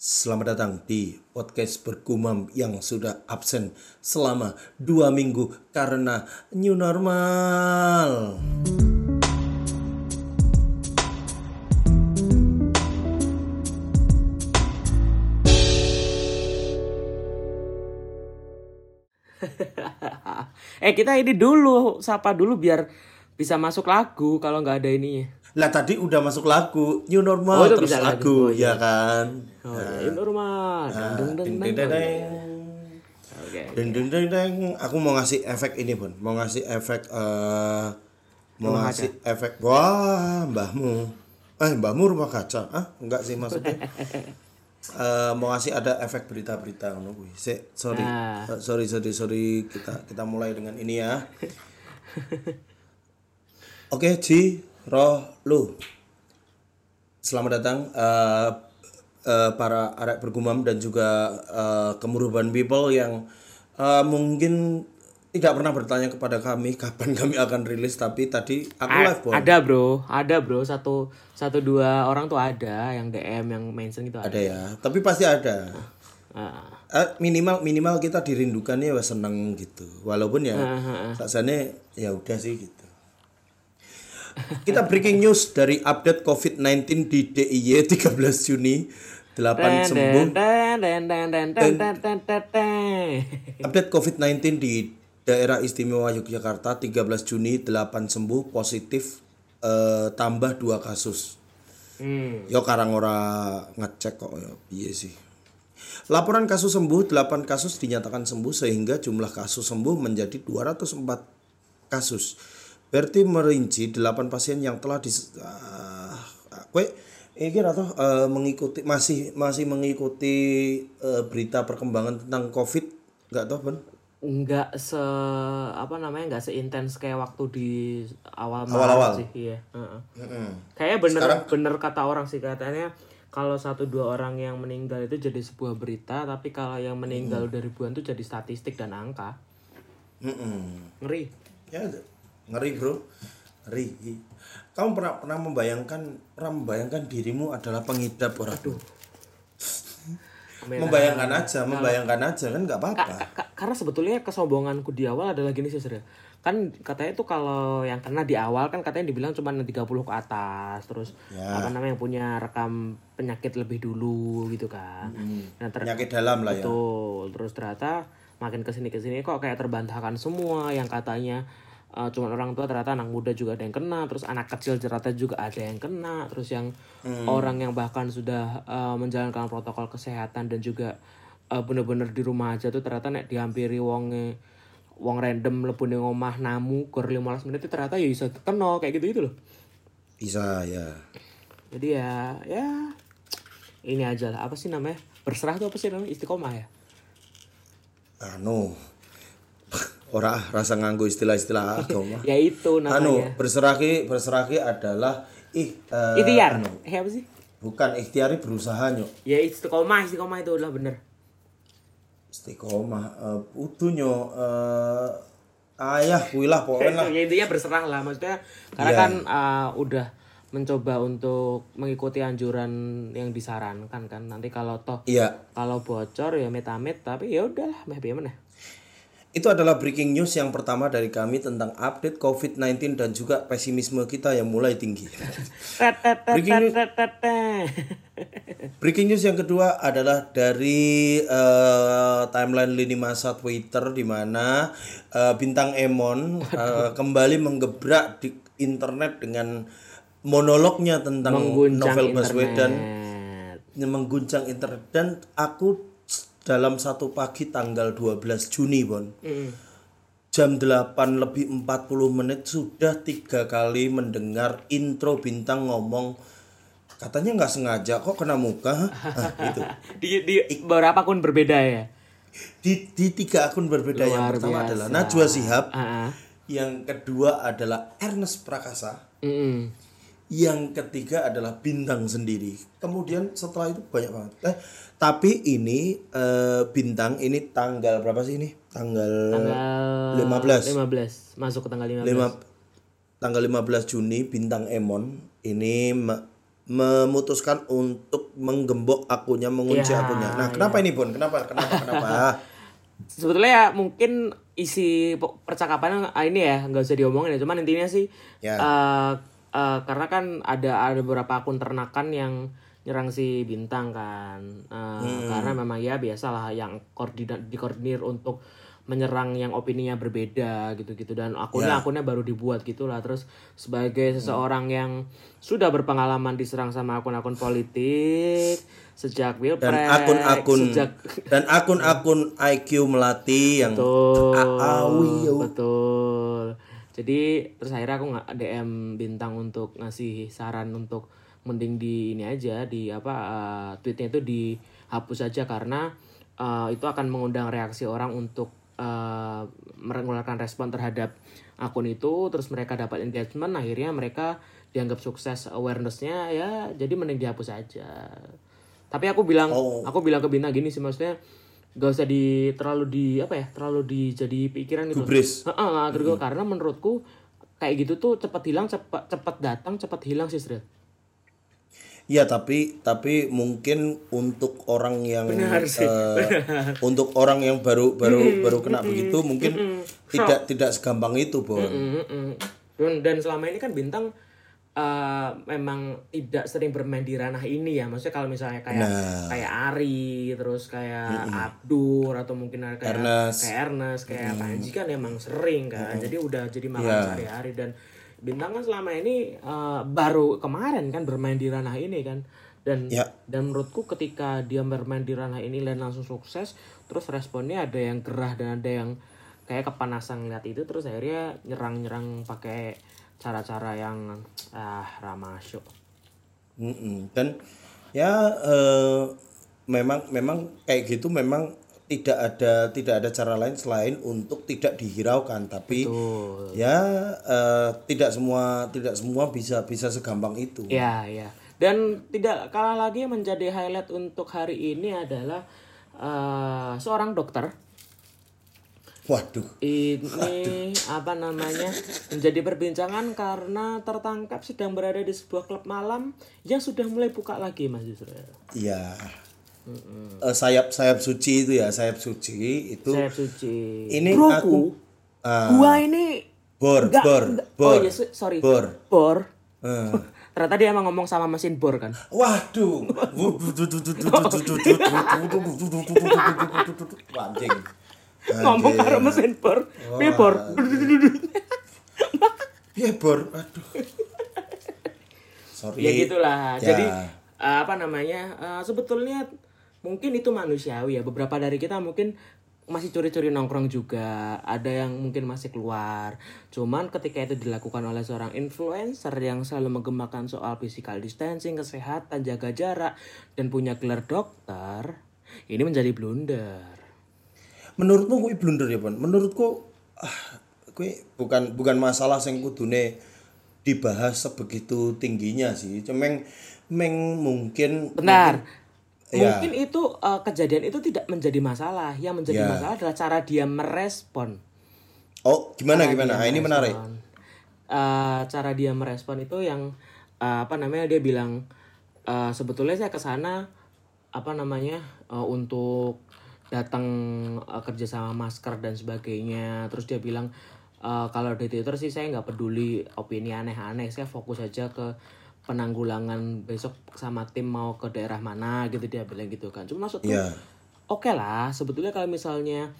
Selamat datang di podcast bergumam yang sudah absen selama dua minggu karena new normal. eh kita ini dulu sapa dulu biar bisa masuk lagu kalau nggak ada ininya. Lah tadi udah masuk lagu new normal Oh, terus bisa lagu lagu. Oh, ya kan. Oh, ini normal. Nah, Deng, deng, ding, deng, ding, ding, deng. Aku mau ngasih efek ini pun, mau ngasih efek eh mau Rumah ngasih efek wah mbahmu. Eh mbahmu rumah kaca? Ah enggak sih maksudnya. Eh mau ngasih ada efek berita-berita ngono. Sik, sorry. Nah. Eh, sorry, sorry, sorry. Kita kita mulai dengan ini ya. Oke, Ji, Roh, Lu. Selamat datang eh, eh, para arek bergumam dan juga eh, kemuruban people yang eh, mungkin tidak pernah bertanya kepada kami kapan kami akan rilis tapi tadi aku A- live Bon. ada bro, ada bro satu satu dua orang tuh ada yang DM yang mention gitu ada. Ada ya, tapi pasti ada. Ah. Eh, minimal minimal kita dirindukannya wes seneng gitu. Walaupun ya rasanya ya udah sih gitu. Kita breaking news dari update COVID-19 di DIY 13 Juni. 8 sembuh. Update COVID-19 di daerah istimewa Yogyakarta 13 Juni 8 sembuh positif eh, tambah 2 kasus. Hmm. Yo karang ora ngecek kok ya piye sih. Laporan kasus sembuh 8 kasus dinyatakan sembuh sehingga jumlah kasus sembuh menjadi 204 kasus Berarti merinci 8 pasien yang telah dis ah, kowe ini atau eh, mengikuti masih masih mengikuti eh, berita perkembangan tentang Covid enggak tahu Ben? nggak se apa namanya nggak seintens kayak waktu di awal Maret Awal-awal. sih iya heeh. kayaknya bener bener kata orang sih katanya kalau satu dua orang yang meninggal itu jadi sebuah berita tapi kalau yang meninggal udah ribuan tuh jadi statistik dan angka Mm-mm. ngeri Ya ngeri bro, ngeri. Kamu pernah pernah membayangkan pernah membayangkan dirimu adalah pengidap orang tuh? Membayangkan aja, membayangkan aja kan nggak apa-apa. Ka- ka- karena sebetulnya kesombonganku di awal adalah gini sih Sir. kan katanya tuh kalau yang kena di awal kan katanya dibilang cuma 30 ke atas terus Ya. apa namanya yang punya rekam penyakit lebih dulu gitu kan nah ter- Penyakit dalam lah ya. Betul. Terus ternyata makin ke sini ke sini kok kayak terbantahkan semua yang katanya uh, cuma orang tua ternyata anak muda juga ada yang kena, terus anak kecil ternyata juga ada yang kena, terus yang orang yang bahkan sudah uh, menjalankan protokol kesehatan dan juga uh, bener-bener di rumah aja tuh ternyata nek dihampiri wonge wong random mlebu ning omah namu kur 15 menit itu ternyata ya bisa kena kayak gitu gitu loh. Bisa ya. Jadi ya ya ini aja lah apa sih namanya? Berserah tuh apa sih namanya? Istiqomah ya. Anu. Ora ah, rasa nganggo istilah-istilah agama. Ya itu namanya. anu, berserah ki berserah ki adalah ih eh, Ikhtiar. anu, Eh apa sih? bukan ikhtiari berusaha nyok. Ya istiqomah, istiqomah itu udah bener. Istiqomah eh utuhnya eh ayah kuwi lah pokoknya lah. ya intinya berserah lah maksudnya karena Iya. kan uh, udah mencoba untuk mengikuti anjuran yang disarankan kan nanti kalau toh Iya, kalau bocor ya metamit tapi ya udahlah meh piye meneh. Itu adalah breaking news yang pertama dari kami tentang update COVID-19 dan juga pesimisme kita yang mulai tinggi. Breaking news, breaking news yang kedua adalah dari eh, timeline lini masa Twitter di mana eh, bintang Emon eh, kembali menggebrak di internet dengan monolognya tentang Mengguncang novel Baswedan. mengguncang internet. Dan aku dalam satu pagi tanggal 12 Juni Bon Mm. jam 8 lebih 40 menit sudah tiga kali mendengar intro bintang ngomong katanya nggak sengaja kok kena muka Hah, itu di di beberapa akun berbeda ya. di, di tiga akun berbeda yang Luar pertama biasa. adalah Najwa Shihab Ah, ah. yang kedua adalah Ernest Prakasa Mm-mm. Yang ketiga adalah bintang sendiri. Kemudian setelah itu banyak banget. Eh, tapi ini eh, bintang ini tanggal berapa sih ini? Tanggal, Tanggal 15. 15 masuk ke tanggal 15. lima- tanggal 15 Juni bintang Emon ini me- memutuskan untuk menggembok akunnya, mengunci Ya, akunnya. Nah, kenapa ini, Bon? Kenapa? Kenapa? Kenapa? sebetulnya ya mungkin isi percakapannya ah, ini ya nggak usah diomongin ya cuman intinya sih Ya. eh, eh, karena kan ada ada beberapa akun ternakan yang nyerang si bintang kan. Eh, karena memang ya biasalah yang koordinat dikoordinir untuk menyerang yang opininya berbeda gitu-gitu. Dan akunnya akunnya baru dibuat gitulah. Terus sebagai seseorang yang sudah berpengalaman diserang sama akun-akun politik sejak pilpres dan akun-akun sejak dan akun-akun IQ melati yang Betul. Betul. Jadi terus akhirnya aku nggak DM bintang untuk ngasih saran untuk mending di ini aja di apa eh, tweetnya itu dihapus aja karena eh, itu akan mengundang reaksi orang untuk eh, mengeluarkan respon terhadap akun itu terus mereka dapat engagement akhirnya mereka dianggap sukses awarenessnya ya jadi mending dihapus aja tapi aku bilang Oh. aku bilang ke bintang gini sih maksudnya gak usah di terlalu di apa ya terlalu di jadi pikiran gitu Gubris. Heeh, ngatur gua. karena menurutku kayak gitu tuh cepat hilang cepat cepat datang cepat hilang sih Sri. Ya tapi tapi mungkin untuk orang yang Benar sih, eh, untuk orang yang baru baru baru kena begitu mungkin tidak tidak segampang itu, Bon. Mm-mm. dan dan selama ini kan bintang eh, memang tidak sering bermain di ranah ini ya maksudnya kalau misalnya kayak Nah. kayak Ari terus kayak Abdur atau mungkin kayak Ernest. kayak Ernest kayak Panji kan emang sering kan jadi udah jadi makan Iya. sehari-hari dan bintang kan selama ini eh, baru kemarin kan bermain di ranah ini kan dan Ya. dan menurutku ketika dia bermain di ranah ini dan langsung sukses terus responnya ada yang gerah dan ada yang kayak kepanasan ngeliat itu terus akhirnya nyerang-nyerang pakai cara-cara yang ah ramasyo Mm-mm. Dan ya eh, memang memang kayak gitu memang tidak ada tidak ada cara lain selain untuk tidak dihiraukan tapi Betul. ya eh, tidak semua tidak semua bisa bisa segampang itu. ya ya dan tidak kalah lagi menjadi highlight untuk hari ini adalah eh, seorang dokter Waduh. ini apa namanya menjadi perbincangan karena tertangkap sedang berada di sebuah klub malam yang sudah mulai buka lagi mas Yusra Iya. Eh, sayap sayap suci itu ya sayap suci itu Sayap suci ini Broku, aku ah, gua ini bor Enggak, bor enggak. bor Oh iya, so- sorry. bor Bor. Eh. Ternyata dia emang ngomong sama mesin bor kan. Waduh. Anjing. Ngomong karo mesin bor. Piye bor? Ya bor. Aduh. Sorry. ya gitulah. Ya. Jadi eh, apa namanya? eh, sebetulnya mungkin itu manusiawi ya. Beberapa dari kita mungkin masih curi-curi nongkrong juga. Ada yang mungkin masih keluar. Cuman ketika itu dilakukan oleh seorang influencer yang selalu menggemakan soal physical distancing, kesehatan, jaga jarak dan punya gelar dokter, ini menjadi blunder. Menurutmu kuwi blunder ya, Pon? Menurutku ah kuwi bukan bukan masalah sing kudune dibahas sebegitu tingginya sih. Cuma meng mungkin Benar. Ya. Mungkin itu uh, kejadian itu tidak menjadi masalah. Yang menjadi Ya. masalah adalah cara dia merespon. Oh, gimana Cara gimana? dia Ah, ini menarik. Uh, cara dia merespon itu yang uh, apa namanya dia bilang uh, sebetulnya saya ke sana apa namanya uh, untuk datang uh, kerja sama masker dan sebagainya. Terus dia bilang uh, kalau di Twitter sih saya nggak peduli opini aneh-aneh. Saya fokus aja ke penanggulangan besok sama tim mau ke daerah mana gitu dia bilang gitu kan. Cuma maksudku Iya. oke lah sebetulnya kalau misalnya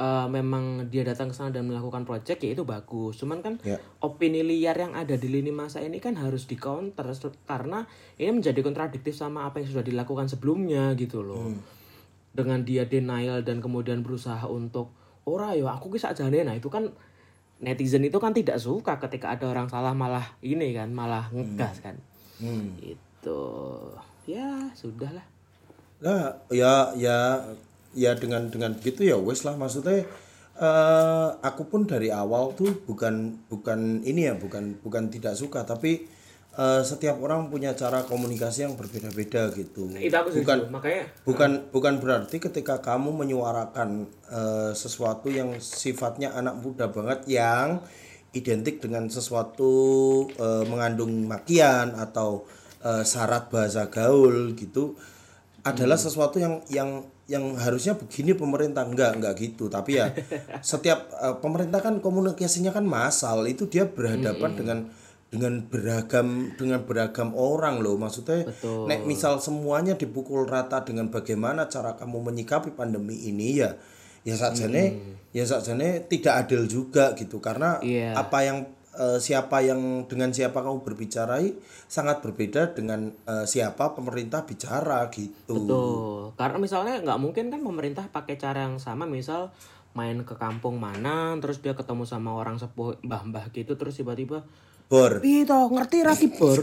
eh, memang dia datang ke sana dan melakukan project ya itu bagus cuman kan Ya. opini liar yang ada di lini masa ini kan harus di counter karena ini menjadi kontradiktif sama apa yang sudah dilakukan sebelumnya gitu loh dengan dia denial dan kemudian berusaha untuk ora yo aku kisah jane nah itu kan netizen itu kan tidak suka ketika ada orang salah malah ini kan malah ngegas kan. Hmm. itu ya sudahlah. Nah, ya ya ya dengan dengan begitu ya wes lah maksudnya eh aku pun dari awal tuh bukan bukan ini ya bukan bukan tidak suka tapi eh, setiap orang punya cara komunikasi yang berbeda-beda gitu. itu aku setuju. bukan makanya. bukan bukan berarti ketika kamu menyuarakan eh, sesuatu yang sifatnya anak muda banget yang identik dengan sesuatu eh, mengandung makian atau eh, syarat bahasa gaul gitu adalah sesuatu yang yang yang harusnya begini pemerintah. Enggak enggak gitu. Tapi ya setiap eh, pemerintah kan komunikasinya kan massal. Itu dia berhadapan dengan dengan beragam dengan beragam orang loh maksudnya Betul. nek misal semuanya dipukul rata dengan bagaimana cara kamu menyikapi pandemi ini ya ya sajane ya sajane tidak adil juga gitu karena Iya. apa yang eh, siapa yang dengan siapa kamu berbicarai sangat berbeda dengan eh, siapa pemerintah bicara gitu Betul. Karena misalnya nggak mungkin kan pemerintah pakai cara yang sama misal main ke kampung mana terus dia ketemu sama orang sepuh mbah-mbah gitu terus tiba-tiba bor Pito, ngerti ra ki, Bor?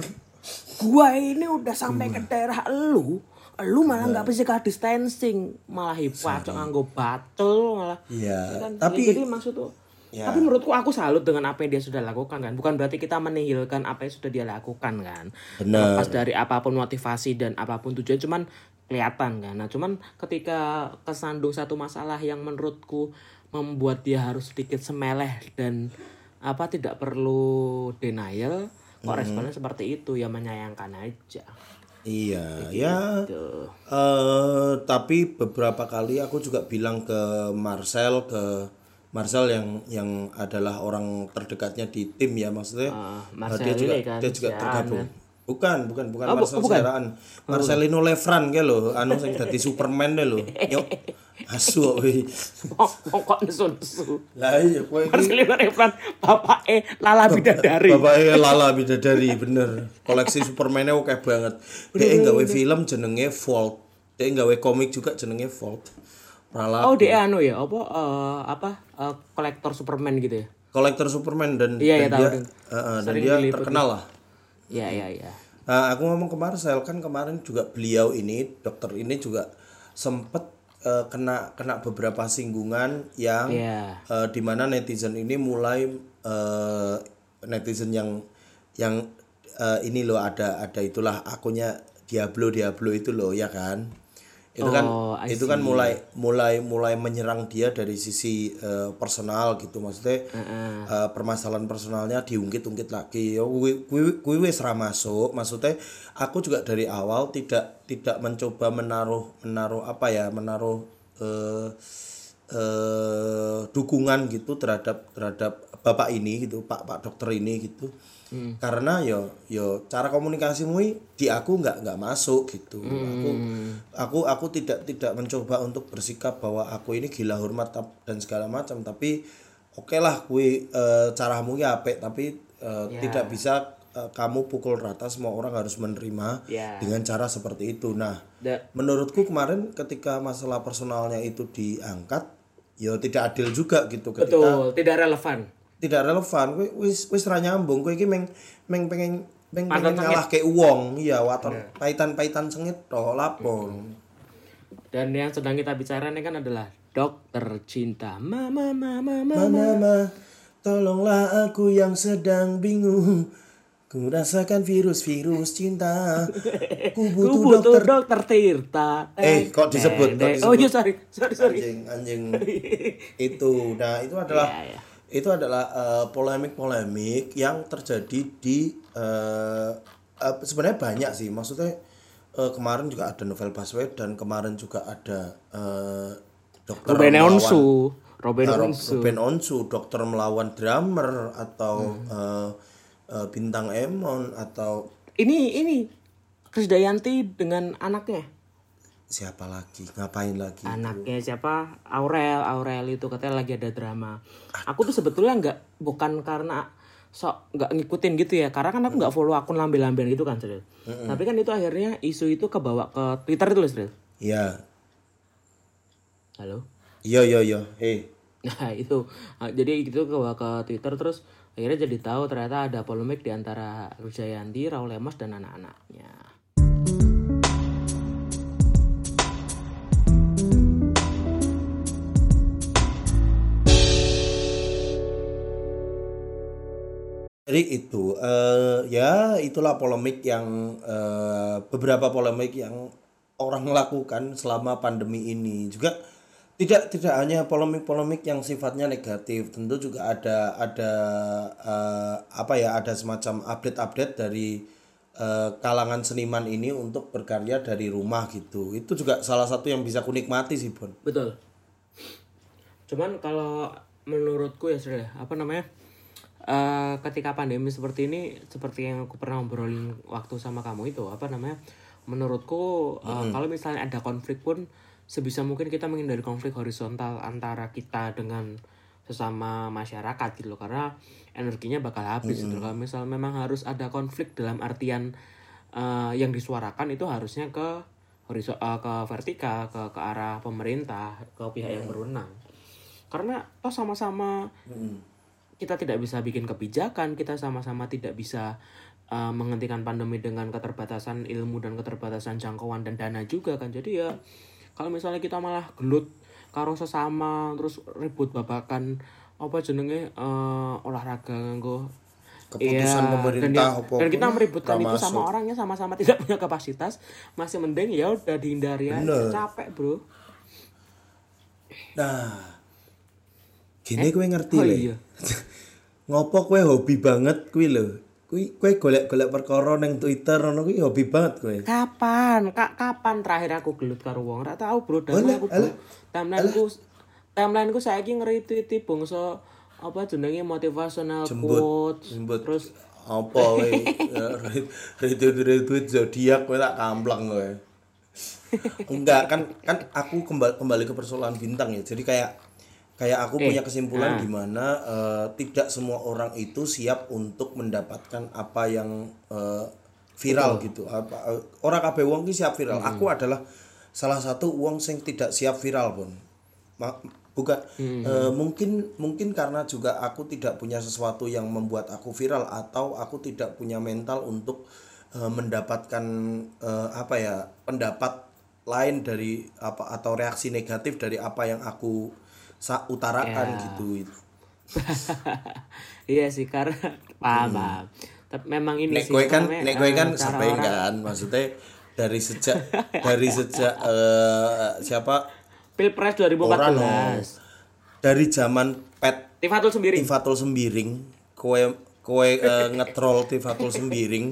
Gua ini udah sampai ke daerah elu, elu malah nggak physical distancing, malah hipacok nganggo batul malah. Iya, Kan, tapi- jadi maksud tuh Ya. Tapi menurutku aku salut dengan apa yang dia sudah lakukan kan. Bukan berarti kita menihilkan apa yang sudah dia lakukan kan. Benar. Lepas dari apa pun motivasi dan apa pun tujuan cuman kelihatan kan. Nah, cuman ketika kesandung satu masalah yang menurutku membuat dia harus sedikit semeleh dan apa tidak perlu denial, kok responnya seperti itu? Ya menyayangkan aja. iya ya. Tuh. eh tapi beberapa kali aku juga bilang ke Marcel ke Marcel yang yang adalah orang terdekatnya di tim ya maksudnya. Eh, Marcel dia juga kan, dia juga tergabung bukan bukan bukan Oh, Marcel bukan? Siaraan Marcelino Lefran ke lo anu sing dadi Superman deh lo yuk asu kok we. Oh, oh, kok nesu-nesu. lah iya kowe iki Marcelino Refran, bapak eh Lala Bidadari. Bapaknya Lala Bidadari bener. Koleksi Superman-nya oke banget. Dia nggawe film jenenge Volt. Dia nggawe komik juga jenenge Volt. Lala Oh dia anu ya apa eh, apa eh, kolektor Superman gitu ya? kolektor Superman dan, Iya, dan iya, dia eh, dan dia terkenal lah. Iya iya iya. Nah, aku ngomong ke Marcel kan kemarin juga beliau ini dokter ini juga sempet eh, kena kena beberapa singgungan yang Iya. eh, di mana netizen ini mulai eh, netizen yang yang eh, ini loh ada ada itulah akunnya Diablo Diablo itu loh ya kan itu kan Oh, itu kan mulai mulai mulai menyerang dia dari sisi eh, personal gitu. Maksudnya eh, permasalahan personalnya diungkit-ungkit lagi. Ya kuwi wis ra masuk. Maksudnya aku juga dari awal tidak tidak mencoba menaruh menaruh apa ya menaruh eh eh dukungan gitu terhadap terhadap bapak ini gitu pak pak dokter ini gitu karena yo yo cara komunikasimu i- di aku nggak nggak masuk gitu. Aku aku aku tidak tidak mencoba untuk bersikap bahwa aku ini gila hormat dan segala macam. Tapi oke lah kue eh, caramu ya apik. Tapi eh, tidak bisa eh, kamu pukul rata semua orang harus menerima Ya. dengan cara seperti itu. Nah Da- menurutku kemarin ketika masalah personalnya itu diangkat ya tidak adil juga gitu ketika betul tidak relevan. Tidak relevan kowe wis wis ra nyambung. Kowe iki meng meng pengen meng pengen ngalah ke uang iya waton paitan-paitan sengit toh lapo Dan yang sedang kita bicarakan ini kan adalah dokter cinta. Mama mama mama. mama mama tolonglah aku yang sedang bingung. Ku rasakan virus-virus cinta. Ku Ku butuh butuh dokter dokter Tirta. Eh, kok disebut, kok Eh, Oh iya sorry sorry sorry. anjing anjing. Itu nah itu adalah Iya, iya. Itu adalah eh, polemik-polemik yang terjadi di eh, eh, sebenarnya banyak sih maksudnya eh, kemarin juga ada novel Baswedan kemarin juga ada eh, dokter Ruben melawan- Onsu. Ruben Ro- Onsu. Ruben Onsu dokter melawan drummer atau Hmm. eh, eh, bintang Emon atau Ini ini Krisdayanti dengan anaknya. Siapa lagi? Ngapain lagi anaknya siapa? Aurel. Aurel itu katanya lagi ada drama. Aku tuh sebetulnya nggak bukan karena sok nggak ngikutin gitu ya. Karena kan aku nggak follow akun lambe-lambean gitu kan Sril. tapi kan itu akhirnya isu itu kebawa ke Twitter itu loh Sril. ya halo? Iya iya iya eh nah itu. Ah, jadi itu kebawa ke Twitter terus akhirnya jadi tahu ternyata ada polemik di antara Rujayanti Raul Lemos dan anak-anaknya Jadi itu eh ya itulah polemik yang eh, beberapa polemik yang orang lakukan selama pandemi ini juga tidak tidak hanya polemik-polemik yang sifatnya negatif tentu juga ada ada eh, apa ya ada semacam update-update dari eh, kalangan seniman ini untuk berkarya dari rumah gitu itu juga salah satu yang bisa kunikmati sih Bon Betul. Cuman kalau menurutku ya sudah apa namanya? Eh ketika pandemi seperti ini seperti yang aku pernah ngobrolin waktu sama kamu itu apa namanya? Menurutku eh, kalau misalnya ada konflik pun sebisa mungkin kita menghindari konflik horizontal antara kita dengan sesama masyarakat gitu loh karena energinya bakal habis gitu loh. Kalau misal memang harus ada konflik dalam artian eh, yang disuarakan itu harusnya ke horizon eh, ke vertikal ke ke arah pemerintah ke pihak yang berwenang karena toh sama-sama kita tidak bisa bikin kebijakan kita sama-sama tidak bisa uh, menghentikan pandemi dengan keterbatasan ilmu dan keterbatasan jangkauan dan dana juga kan jadi ya kalau misalnya kita malah gelut karo sesama terus ribut babakan apa jenenge eh, olahraga nganggo Keputusan Iya, pemerintah dan, apa dan kita meributkan itu sama orangnya sama-sama tidak punya kapasitas masih mending ya udah dihindari aja Bener. capek bro Nah, gini kowe ngerti Oh iya. Ngopo kowe hobi banget kuwi lho. Kuwi kowe golek-golek perkara ning Twitter ngono kuwi hobi banget kowe. Kapan? Kak kapan terakhir aku gelut karo wong? Ora tahu, Bro. Dan Alah, aku alah. timeline-ku timeline-ku saiki nge-retweet bangsa apa jenenge motivational quotes. Jembut. Terus apa kowe retweet retweet zodiak kowe tak kamplang kowe. Enggak kan kan aku kembali kembali ke persoalan bintang ya. Jadi kayak kayak aku punya kesimpulan di mana eh, tidak semua orang itu siap untuk mendapatkan apa yang eh, viral gitu. Apa eh, orang kabeh wong ki siap viral. Aku adalah salah satu wong sing tidak siap viral pun. Ma- bukan eh, mungkin mungkin karena juga aku tidak punya sesuatu yang membuat aku viral atau aku tidak punya mental untuk eh, mendapatkan eh, apa ya pendapat lain dari apa atau reaksi negatif dari apa yang aku sa- utarakan Ya. gitu iya sih karena paham, paham. Tapi memang ini nek sih apa kan nek kowe eh, kan sampai orang- kan maksudnya dari sejak dari sejak eh, siapa Pilpres orang 2014. dari zaman pet Tifatul sendiri. Tifatul Sembiring kowe kowe eh, ngetrol Tifatul Sembiring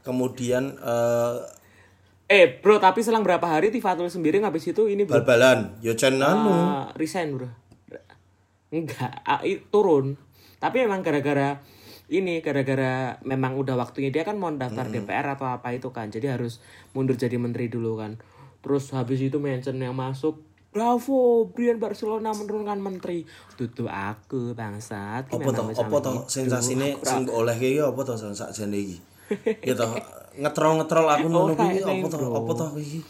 kemudian eh, Eh, Bro, tapi selang berapa hari Tifatul sendiri habis itu ini Bro. bal-balan yo cen anu Uh, resign bro enggak turun tapi emang gara-gara ini gara-gara memang udah waktunya dia kan mau daftar DPR atau apa itu kan jadi harus mundur jadi menteri dulu kan terus habis itu mention yang masuk Bravo, Brian Barcelona menurunkan menteri. Tutu aku bangsat. apa toh apa toh sensasine sing oleh iki apa toh sakjane iki ya toh ngetrol ngetrol aku ngono kuwi kayak apa toh bro. apa toh iki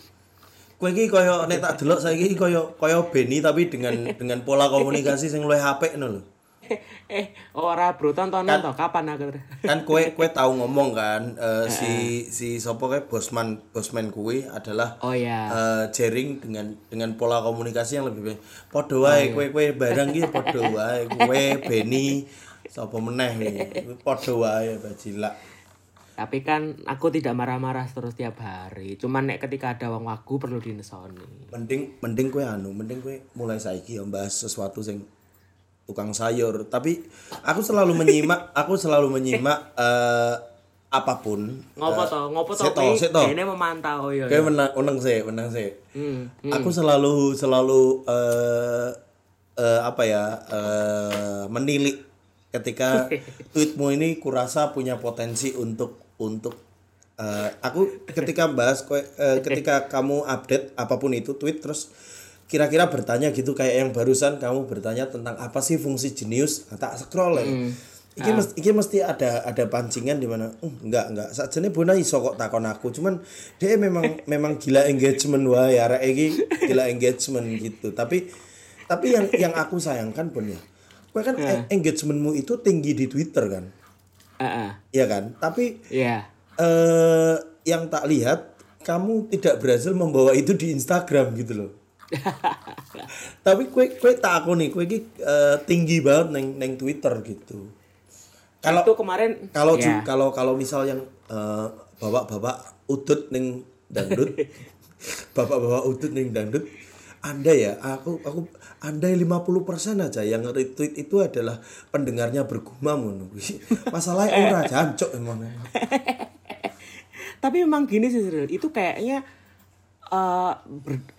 kowe iki kaya nek tak delok saiki iki kaya kaya Benny tapi dengan dengan pola komunikasi sing luwih apik ngono lho eh, ora bro, tontonan toh kapan aku kan kue kue tahu ngomong kan eh, si si sopo kayak bosman bosman kue adalah Oh ya. jaring dengan dengan pola komunikasi yang lebih baik. Podo wae kue kue barang gitu podo wae kue Beni sopo meneh iki. podo wae bajilak. Tapi kan aku tidak marah-marah terus tiap hari. Cuman nek ketika ada wong wagu perlu dinesoni. Mending mending kue anu mending kue mulai saiki ya bahas sesuatu sing tukang sayur tapi aku selalu menyimak aku selalu menyimak eh, apa pun Ngopo Eh, to? Ngopo to? sik to, Ki? sik to. Kene memantau yo. Kayak menang, menang sih, menang sih. Hmm. Aku selalu selalu eh eh, apa ya eh menilik ketika tweetmu ini kurasa punya potensi untuk untuk eh, aku ketika bahas eh, ketika kamu update apa pun itu tweet terus kira-kira bertanya gitu kayak yang barusan kamu bertanya tentang apa sih fungsi jenius nah, tak scroll ya. Iki mesti, iki mesti ada ada pancingan di mana uh, enggak enggak. Sakjane Bona iso kok takon aku cuman dia memang memang gila engagement wae arek iki gila engagement gitu. Tapi tapi yang yang aku sayangkan pun ya kowe kan e- engagementmu itu tinggi di Twitter kan Heeh. Iya kan tapi Iya. eh yang tak lihat kamu tidak berhasil membawa itu di Instagram gitu loh tapi kue kue tak aku nih kue eh, tinggi banget neng neng Twitter gitu kalau Itu kemarin kalau ya. ju- kalau kalau misal yang eh, bapak-bapak udut neng dangdut bapak-bapak udut neng dangdut anda ya aku aku anda 50% aja yang retweet itu adalah pendengarnya bergumam ngono masalahnya ora jancuk emang. Tapi memang gini sih Cyril, itu kayaknya eh ber-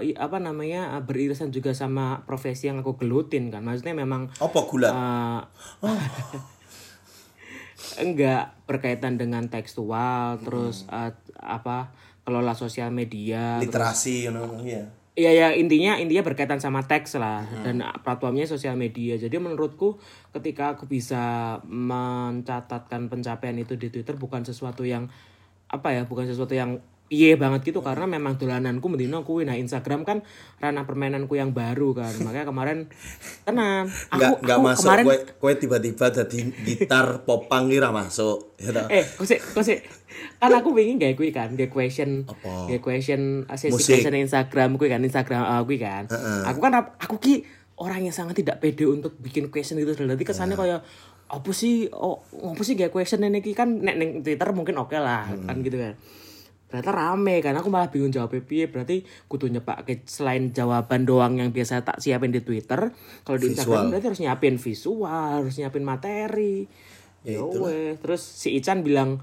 i- apa namanya beririsan juga sama profesi yang aku gelutin kan. Maksudnya memang Apa gulat? eh, enggak berkaitan dengan tekstual terus eh, apa kelola sosial media Literasi you know, ya. Iya ya intinya intinya berkaitan sama teks lah dan platformnya sosial media. Jadi menurutku ketika aku bisa mencatatkan pencapaian itu di Twitter bukan sesuatu yang apa ya bukan sesuatu yang piye banget gitu karena memang dolananku mendino kuwi nah Instagram kan ranah permainanku yang baru kan. Makanya kemarin tenan aku Nggak aku masuk. kemarin kue, kue tiba-tiba jadi gitar popang kira masuk. Toh? eh kok sih kan aku pengen gak kuwi kan gak question Apa? gak question uh, sesi question Instagram kuwi kan Instagram uh, kuwi kan. Aku kan aku ki orang yang sangat tidak pede untuk bikin question itu nanti kesannya kayak apa sih oh apa sih gak question ini? Ki kan nek ning Twitter mungkin oke lah kan gitu kan ternyata rame kan aku malah bingung jawab piye. Berarti kudu nyepak selain jawaban doang yang biasa tak siapin di Twitter kalau di Instagram berarti harus nyiapin visual harus nyiapin materi. Ya weh terus si Ican bilang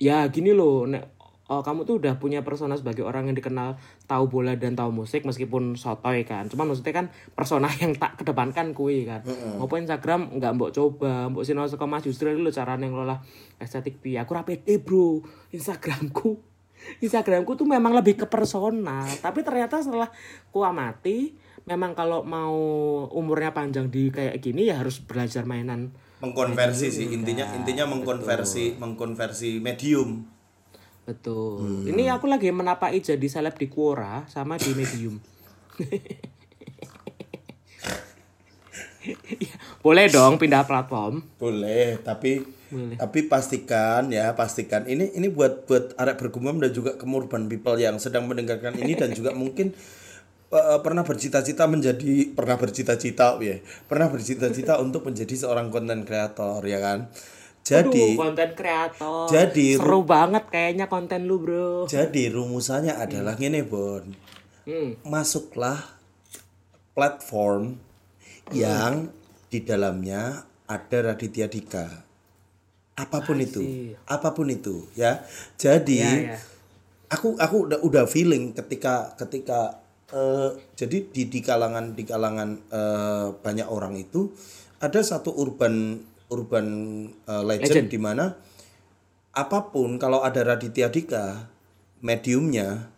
ya gini loh nek oh, kamu tuh udah punya persona sebagai orang yang dikenal tahu bola dan tahu musik meskipun sotoy kan. Cuman maksudnya kan persona yang tak kedepankan kui kan. Ngopo Instagram nggak mbok coba mbok sinau saka Mas Yusril lo cara ngelola estetik piye. Aku ra pede bro. Instagramku Instagramku tuh memang lebih ke personal tapi ternyata setelah ku amati memang kalau mau umurnya panjang di kayak gini ya harus belajar mainan Mengkonversi sih intinya intinya mengkonversi mengkonversi medium. Betul. Ini aku lagi menapai jadi seleb di Quora sama di Medium. Iya, Boleh dong pindah platform. Boleh, tapi tapi pastikan ya, pastikan ini ini buat buat arek bergumam dan juga kemurban people yang sedang mendengarkan ini dan juga mungkin eh, pernah bercita-cita menjadi pernah bercita-cita ya, pernah bercita-cita untuk menjadi seorang konten kreator ya kan. Jadi konten kreator. Jadi, seru banget kayaknya konten lu, Bro. jadi rumusannya adalah gini, Bon. Hmm. Masuklah platform yang di dalamnya ada Raditya Dika. Apa pun itu, apa pun itu ya. Jadi Iya, iya. aku aku udah udah feeling ketika ketika eh, jadi di di kalangan di kalangan eh, banyak orang itu ada satu urban urban eh, legend, di mana apa pun kalau ada Raditya Dika mediumnya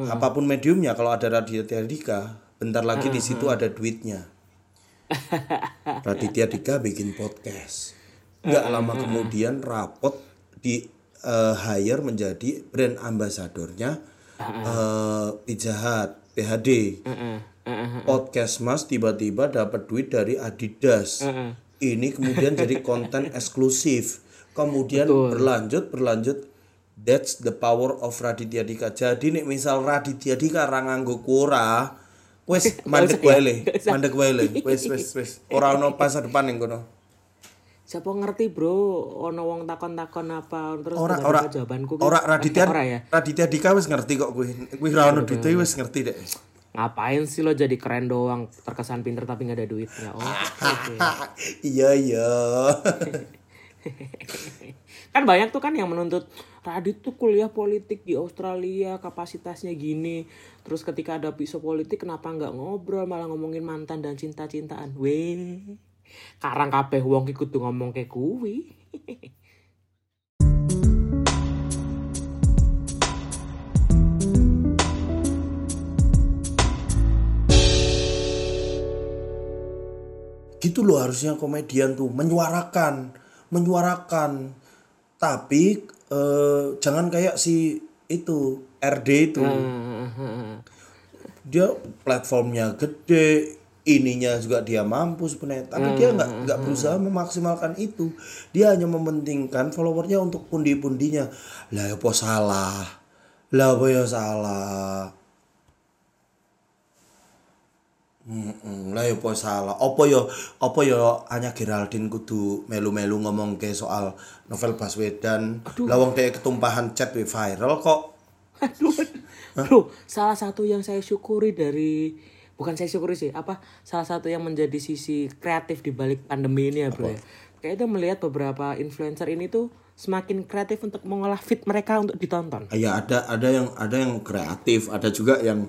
apa pun mediumnya kalau ada Raditya Dika bentar lagi di situ ada duitnya. Raditya Dika bikin podcast nggak lama kemudian rapot di eh, hire menjadi brand ambasadornya eh, Pizza Hut PHD podcast mas tiba-tiba dapat duit dari Adidas. Ini kemudian jadi konten eksklusif. Kemudian berlanjut berlanjut. That's the power of Raditya Dika. Jadi nih misal Raditya Dika ra nganggo Quora wes mandek wae mandek wae wes wes wes ora ono masa depan ning kono Siapa ngerti, Bro? Ono wong takon-takon apa? Terus ora ora. jawabanku ora Raditya ora ya. Raditya Dika wis ngerti kok kuwi. Kuwi ra ono duite wis ngerti deh Ngapain sih lo jadi keren doang, terkesan pinter tapi nggak ada duitnya? Oh, iya iya. Kan banyak tuh kan yang menuntut Radit tuh kuliah politik di Australia kapasitasnya gini. Terus ketika ada pisau politik kenapa nggak ngobrol? Malah ngomongin mantan dan cinta-cintaan. Weh karang kabeh wong ikut tuh ngomong kayak kuwi. Gitu loh harusnya komedian tuh menyuarakan menyuarakan. Tapi eh, jangan kayak si itu RD itu. Dia platformnya gede ininya juga dia mampu sebenarnya. Tapi dia nggak nggak berusaha memaksimalkan itu. Dia hanya mementingkan followernya untuk pundi-pundinya. Lah apa salah? Lah apa ya salah? Lah ya apa salah. Apa ya apa ya hanya Geraldine kudu melu-melu ngomong ke soal novel Baswedan. Lah wong ketumpahan chat viral kok. Aduh, bro, salah satu yang saya syukuri dari bukan saya syukuri sih, apa salah satu yang menjadi sisi kreatif di balik pandemi ini ya bro. ya. Kayak itu melihat beberapa influencer ini tuh semakin kreatif untuk mengolah feed mereka untuk ditonton. ya ada ada yang ada yang kreatif ada juga yang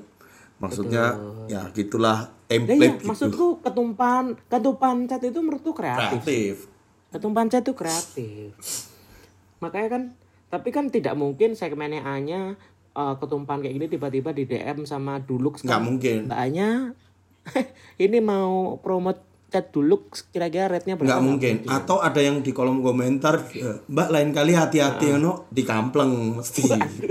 maksudnya ya gitulah Ya, iya, template gitu maksudku ketumpan ketumpan chat itu menurutku kreatif. kreatif Ketumpan chat itu kreatif. Makanya kan tapi kan tidak mungkin segmennya hanya eh, ketumpan kayak gini tiba-tiba di DM sama Dulux nggak kan. mungkin. Mbaknya ini mau promote chat Dulux kira-kira rate-nya berapa? nggak mungkin. Atau ada yang di kolom komentar eh, mbak lain kali hati-hati no di kampleng mesti.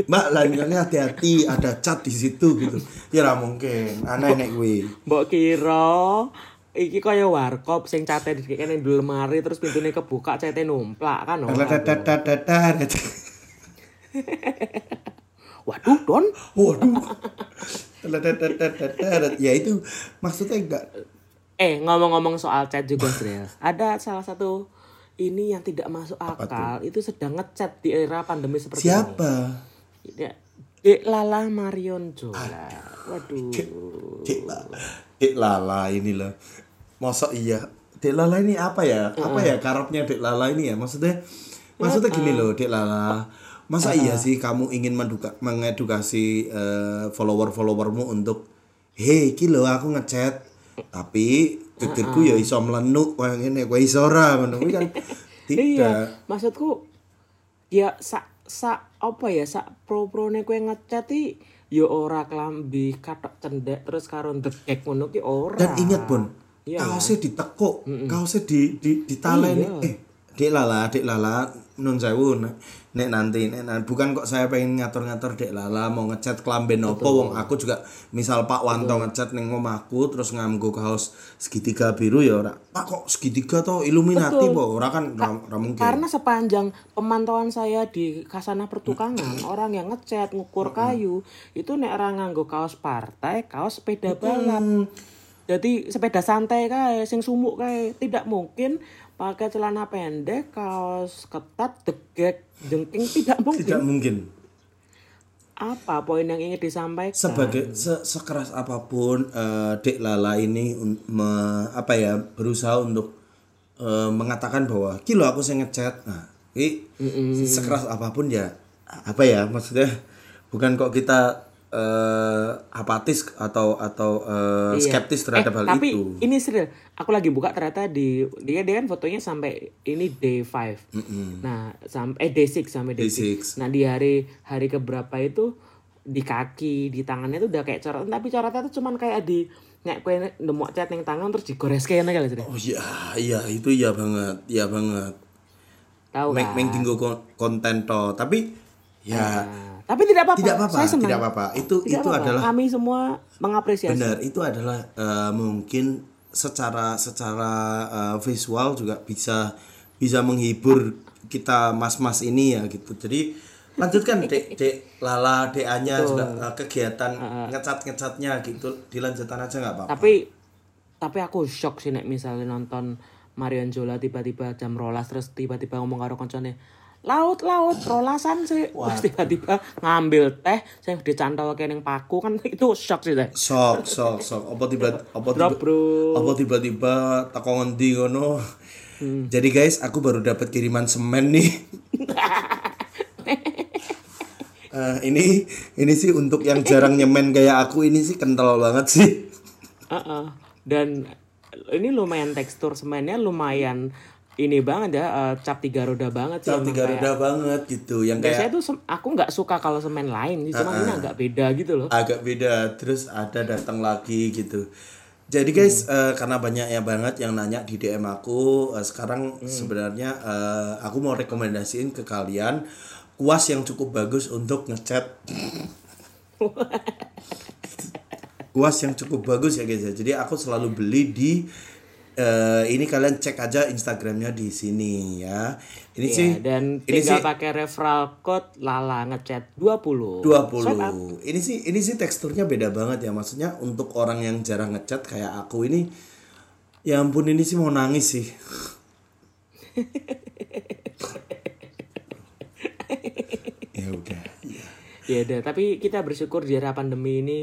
Mbak lain kali hati-hati ada cat di situ gitu. Ya nggak mungkin. Aneh nek gue Mbok kira iki kaya warkop sing cate di kene di lemari terus pintunya kebuka cate numplak kan ora. Waduh, Don. waduh. Ya itu maksudnya enggak. Eh, ngomong-ngomong soal chat juga, Sril. Ada salah satu ini yang tidak masuk akal. Itu sedang ngechat di era pandemi seperti siapa? Ini. Ya, Dek Lala Marion Jola. Waduh. Dek Lala. Dek Lala ini loh. Masa iya? Dek Lala ini apa ya? Apa ya karapnya Dek Lala ini ya? Maksudnya Maksudnya gini loh Dek Lala Masa iya sih kamu ingin menduka, mengedukasi eh, follower-followermu untuk Hei iki lho aku ngechat Tapi gegerku ya iso melenuk Kayak ngene kowe iso ora ngono kan Tidak Iya, maksudku ya sak sak apa ya sak pro prone kue ngechat i ya ora klambi katok cendek terus karo ndegek ngono ki ora. Dan ingat Bon, Iya, kaosnya ditekuk, kaosnya di di ditaleni. Iya. Eh, Dek Lala, Dek Lala, nun sewu nek nanti nek nan- bukan kok saya pengen ngatur-ngatur Dek. Lala mau ngecat kelamben opo wong aku juga misal Pak Wanto ngecat ning omahku terus nganggo kaos segitiga biru ya ora. Pak kok segitiga to Illuminati po. Ora kan ora ora mungkin. Karena sepanjang pemantauan saya di kasana pertukangan, orang yang ngecat ngukur kayu itu nek ora nganggo kaos partai, kaos sepeda balap. Jadi sepeda santai kae, sing sumuk kae, tidak mungkin pakai celana pendek, kaos ketat, degek, jengking tidak mungkin. Tidak mungkin. Apa poin yang ingin disampaikan? sebagai se- sekeras apa pun eh, Dek Lala ini me- apa ya berusaha untuk eh, mengatakan bahwa kilo aku saya ngechat nah ini sekeras apa pun ya apa ya maksudnya bukan kok kita eh, apatis atau atau eh, Iya. skeptis terhadap Eh, hal tapi itu ini serius aku lagi buka ternyata di dia dia kan fotonya sampai ini day 5 nah sampai eh day 6 sampai day, Day 6 nah di hari hari keberapa itu di kaki di tangannya tuh udah kayak coretan tapi coretan tuh cuman kayak di nek kue nemu cat yang tangan terus digores kayak kali sih oh iya iya itu iya banget iya banget. Tahu kan? Meng tinggal kon- konten to. Tapi ya Nah, tapi tidak apa-apa. tidak apa-apa saya senang. tidak apa-apa. Itu Tidak itu apa-apa. adalah kami semua mengapresiasi. Benar, itu adalah eh, mungkin secara secara eh, visual juga bisa bisa menghibur kita mas-mas ini ya gitu. Jadi lanjutkan dek dek Lala dek Anya juga eh, kegiatan ngecat-ngecatnya gitu dilanjutkan aja nggak apa-apa. tapi tapi aku shock sih nek misalnya nonton Marion Jola tiba-tiba jam rolas terus tiba-tiba ngomong karo koncone laut laut rolasan sih terus tiba-tiba ngambil teh saya dicantol kayak yang paku kan itu shock sih teh Sok sok sok apa tiba apa drop tiba bro apa tiba-tiba teko ngendi ngono. Jadi guys, aku baru dapat kiriman semen nih. Eh, ini ini sih untuk yang jarang nyemen kayak aku ini sih kental banget sih. Heeh. dan ini lumayan tekstur semennya lumayan ini banget ya eh, cap tiga roda banget sih Cap tiga kayak- roda banget gitu, yang kayak tuh sem- aku nggak suka kalau semen lain sih cuma ini agak beda gitu loh agak beda. Terus ada datang lagi gitu. Jadi guys, eh, karena banyak ya banget yang nanya di DM aku, eh, sekarang sebenarnya eh, aku mau rekomendasiin ke kalian kuas yang cukup bagus untuk ngecat. kuas yang cukup bagus ya guys ya. Jadi aku selalu beli di eh, ini kalian cek aja Instagramnya di sini ya. Ini Iya, sih dan ini tinggal sih pakai referral code lala ngechat 20 20 Swipe up. ini sih ini sih teksturnya beda banget ya. Maksudnya untuk orang yang jarang ngecat kayak aku ini ya ampun ini sih mau nangis sih. Ya udah. Ya udah tapi kita bersyukur di era pandemi ini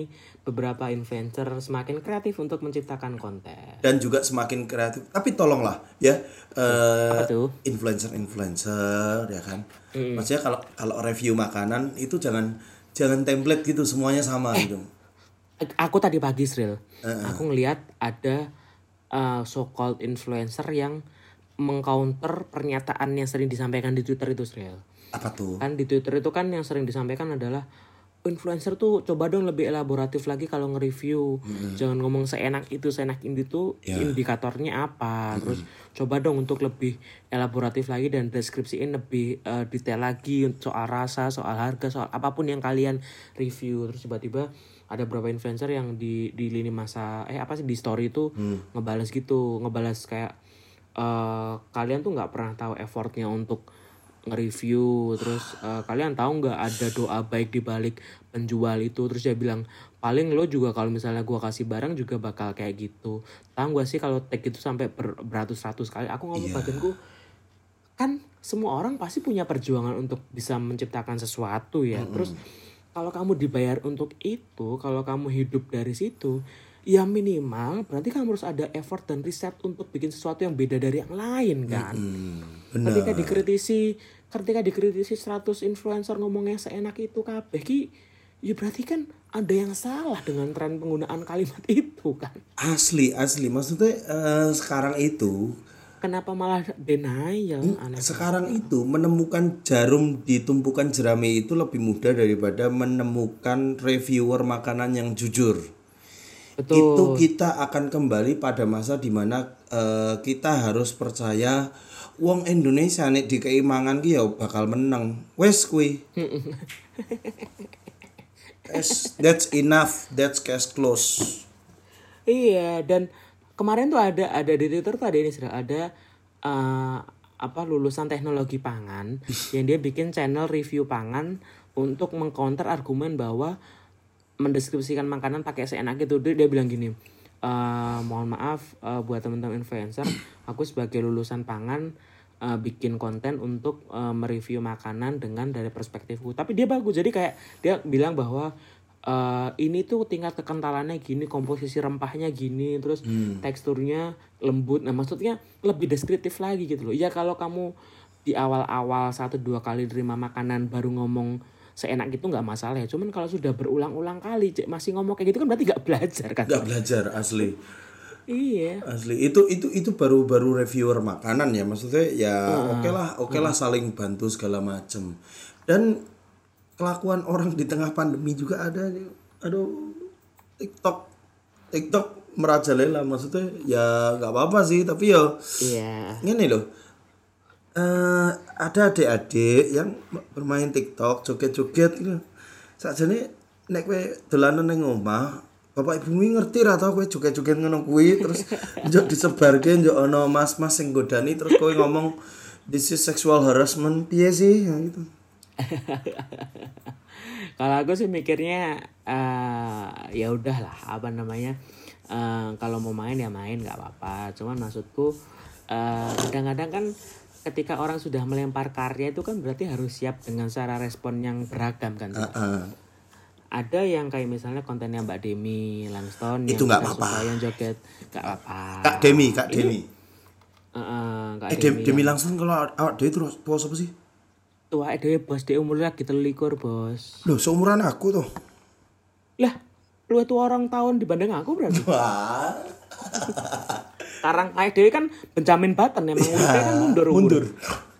beberapa influencer semakin kreatif untuk menciptakan konten. Dan juga semakin kreatif. Tapi tolonglah ya eh, Apa tuh? influencer influencer ya kan? Maksudnya kalau kalau review makanan itu jangan jangan template gitu semuanya sama gitu. aku tadi pagi Sril aku ngelihat ada uh, so called influencer yang mengcounter pernyataan yang sering disampaikan di Twitter itu Sril apa tuh? Kan di Twitter itu kan yang sering disampaikan adalah influencer tuh coba dong lebih elaboratif lagi kalau nge-review. Jangan ngomong seenak itu seenak ini tuh Ya. indikatornya apa. Terus coba dong untuk lebih elaboratif lagi dan deskripsiin lebih eh, detail lagi soal rasa soal harga soal apa pun yang kalian review. Terus tiba-tiba ada beberapa influencer yang di di lini masa eh apa sih di story itu ngebales gitu ngebales kayak eh kalian tuh nggak pernah tahu effortnya untuk nge-review terus eh, kalian tahu nggak ada doa baik di balik penjual itu? Terus dia bilang paling lo juga kalau misalnya gua kasih barang juga bakal kayak gitu. Tahu gak sih kalau tag itu sampai ber- beratus-ratus kali? Aku ngomong badanku kan semua orang pasti punya perjuangan untuk bisa menciptakan sesuatu ya. Terus kalau kamu dibayar untuk itu kalau kamu hidup dari situ ya minimal berarti kamu harus ada effort dan riset untuk bikin sesuatu yang beda dari yang lain kan? Benar ketika dikritisi ketika dikritisi 100 influencer ngomongnya seenak itu kabeh ki ya berarti kan ada yang salah dengan tren penggunaan kalimat itu kan? Asli asli. Maksudnya eh, sekarang itu kenapa malah denial aneh sekarang itu menemukan jarum di tumpukan jerami itu lebih mudah daripada menemukan reviewer makanan yang jujur. Betul. Itu kita akan kembali pada masa di mana eh, kita harus percaya wong Indonesia nih di keimangan ki ya bakal menang. Wes kui Yes, that's enough. That's case close. Iya dan kemarin tuh ada ada di Twitter tuh ada ini sudah ada eh, apa lulusan teknologi pangan yang dia bikin channel review pangan untuk mengcounter argumen bahwa mendeskripsikan makanan pakai seenak itu dia, dia bilang gini "Eh, mohon maaf eh, buat teman-teman influencer aku sebagai lulusan pangan eh, bikin konten untuk eh, mereview makanan dengan dari perspektifku tapi dia bagus jadi kayak dia bilang bahwa eh, ini tuh tingkat kekentalannya gini komposisi rempahnya gini terus teksturnya lembut. Nah maksudnya lebih deskriptif lagi gitu loh. Ya kalau kamu di awal-awal satu dua kali terima makanan baru ngomong seenak itu nggak masalah ya. Cuman kalau sudah berulang-ulang kali masih ngomong kayak gitu kan berarti nggak belajar kan? Nggak belajar asli iya. Asli. Itu itu itu baru baru reviewer makanan ya. Maksudnya ya oke lah oke lah saling bantu segala macem. Dan kelakuan orang di tengah pandemi juga ada aduh TikTok TikTok merajalela. Maksudnya ya nggak apa-apa sih tapi ya iya. ini loh. Eh ada adik-adik yang bermain TikTok joget-joget gitu. Sakjane nek kowe dolanan ning omah, bapak ibu kuwi ngerti ra tau kowe joget-joget ngono kuwi terus njok disebarke njok ana mas-mas sing godani terus kowe ngomong this is sexual harassment piye sih Ya, gitu. kalau aku sih mikirnya eh ya udahlah apa namanya eh, kalau mau main ya main nggak apa-apa cuman maksudku eh, kadang-kadang kan ketika orang sudah melempar karya itu kan berarti harus siap dengan cara respon yang beragam kan Heeh. Ada yang kayak misalnya kontennya Mbak Demi Langston Itu nggak apa-apa. yang joget nggak apa Kak Demi, Kak Demi. Heeh, Kak Eh Demi, Demi langsung kalau awak dhewe terus tua apa sih? tua dewe bos dia umurnya lagi telikur bos Loh, seumuran aku tuh. lah lu itu orang tahun dibanding aku berarti Wah. sekarang kayak dewe kan Benjamin Button emang umurnya kan mundur umur. Mundur.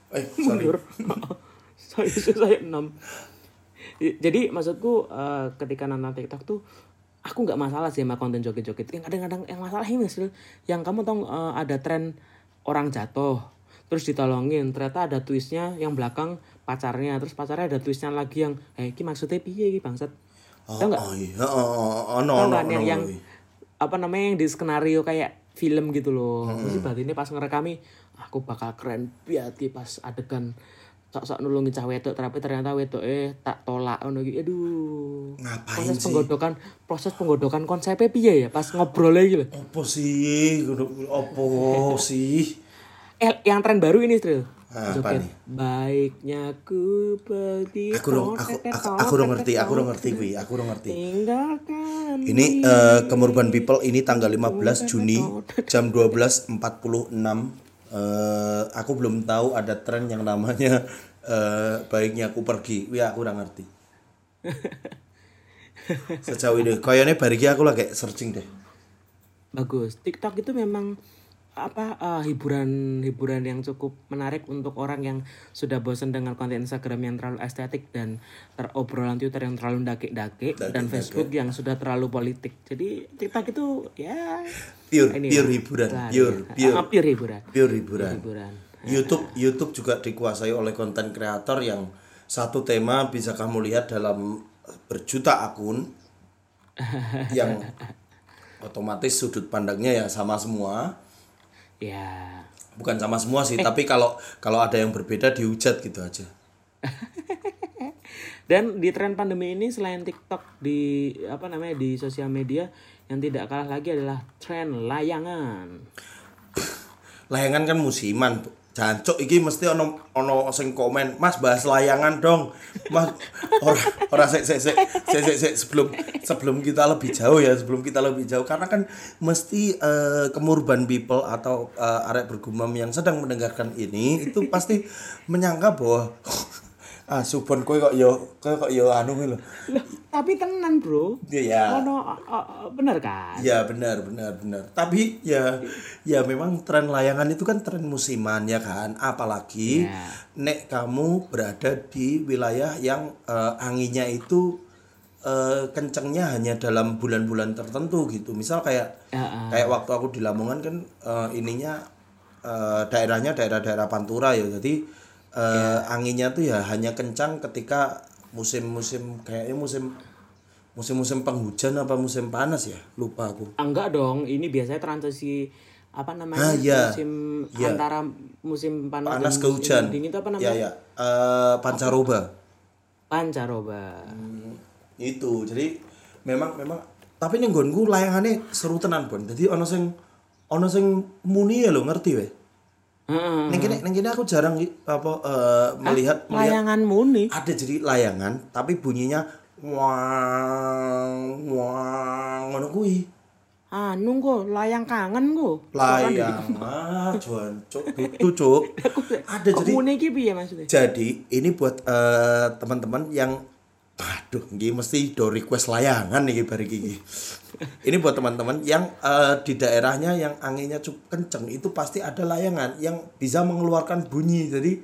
Eh, sorry. mundur saya saya enam jadi maksudku eh, ketika nonton TikTok tuh aku nggak masalah sih sama konten joget-joget yang kadang-kadang yang masalah ini Sil, yang kamu tahu eh, ada tren orang jatuh terus ditolongin ternyata ada twistnya yang belakang pacarnya terus pacarnya ada twistnya lagi yang eh ki maksudnya piye ki bangsat Oh, Tahu nggak? oh iya, oh, oh, oh, no, Tahu no, no, yang, yang no. apa namanya yang di skenario kayak film gitu loh. Terus berarti ini pas ngerekami aku bakal keren banget ki pas adegan sok-sok nulungi cah wedok tapi ternyata wedok eh tak tolak ngono iki. Aduh. Ngapain Proses sih? penggodokan proses penggodokan konsepnya piye ya pas ngobrol lagi loh. Apa sih? Apa sih? Eh yang tren baru ini Tril. Ah, apa nih? baiknya ku pergi Aku rong aku aku aku rong ngerti, aku rong ngerti kuwi, aku rong ngerti. tinggalkan Ini eh Kemurban People ini tanggal 15 Juni jam 12.46. Eh aku belum tahu ada tren yang namanya eh baiknya aku pergi. Wih aku ora ngerti. Sejauh ini kayaknya bariki aku lagi searching deh. bagus TikTok itu memang apa eh, hiburan hiburan yang cukup menarik untuk orang yang sudah bosan dengan konten Instagram yang terlalu estetik dan ter obrolan Twitter yang terlalu dake-dake dan Facebook yang sudah terlalu politik. Jadi TikTok itu ya Pure, ini pure lah, hiburan, lah, pure, ya. pure, Ah, pure hiburan. Pure hiburan. hiburan. YouTube YouTube juga dikuasai oleh konten kreator yang satu tema bisa kamu lihat dalam berjuta akun yang otomatis sudut pandangnya ya sama semua ya. Bukan sama semua sih tapi kalau kalau ada yang berbeda dihujat gitu aja. Dan di tren pandemi ini selain TikTok di apa namanya di sosial media yang tidak kalah lagi adalah tren layangan. Layangan kan musiman jancuk iki mesti ono ono sing komen mas bahas layangan dong. Mas ora ora sik sik sik sik sik sik sebelum sebelum kita lebih jauh ya sebelum kita lebih jauh. Karena kan mesti eh, kemurban people atau eh, arek bergumam yang sedang mendengarkan ini itu pasti menyangka bahwa ah subon kowe kok yo kowe kok yo anu lho tapi tenan bro ya oh no oh, oh, bener kan Ya benar benar benar. Tapi ya ya memang tren layangan itu kan tren musiman ya kan. Apalagi Ya. nek kamu berada di wilayah yang eh, anginnya itu eh, kencengnya hanya dalam bulan-bulan tertentu gitu. Misal kayak Ya, ah. kayak waktu aku di Lamongan kan eh, ininya eh, daerahnya daerah-daerah Pantura ya. Jadi eh, anginnya tuh ya hanya kencang ketika musim-musim kayaknya musim musim-musim penghujan apa musim panas ya? Lupa aku. Ah, enggak dong. Ini biasanya transisi apa namanya Ah, iya. musim Iya. antara musim panas, panas dan ke hujan. dingin itu apa ya namanya? ya Eh, pancaroba. Pancaroba. Itu. Jadi memang memang tapi nih gonku layangannya seru tenan pun jadi ono sing ono sing muni ya lo ngerti weh Heeh. neng kene neng kene aku jarang apa eh, melihat melihat layangan muni. Ada jadi layangan tapi bunyinya wang wang ngono kuwi. Anu kok layang kangen kok layangan cuan cuk itu cuk. Ada jadi muni iki piye maksudnya? Jadi ini buat eh, teman-teman yang aduh ini mesti do request layangan nih bari iki. Ini buat teman-teman yang eh, di daerahnya yang anginnya cukup kenceng itu pasti ada layangan yang bisa mengeluarkan bunyi. Jadi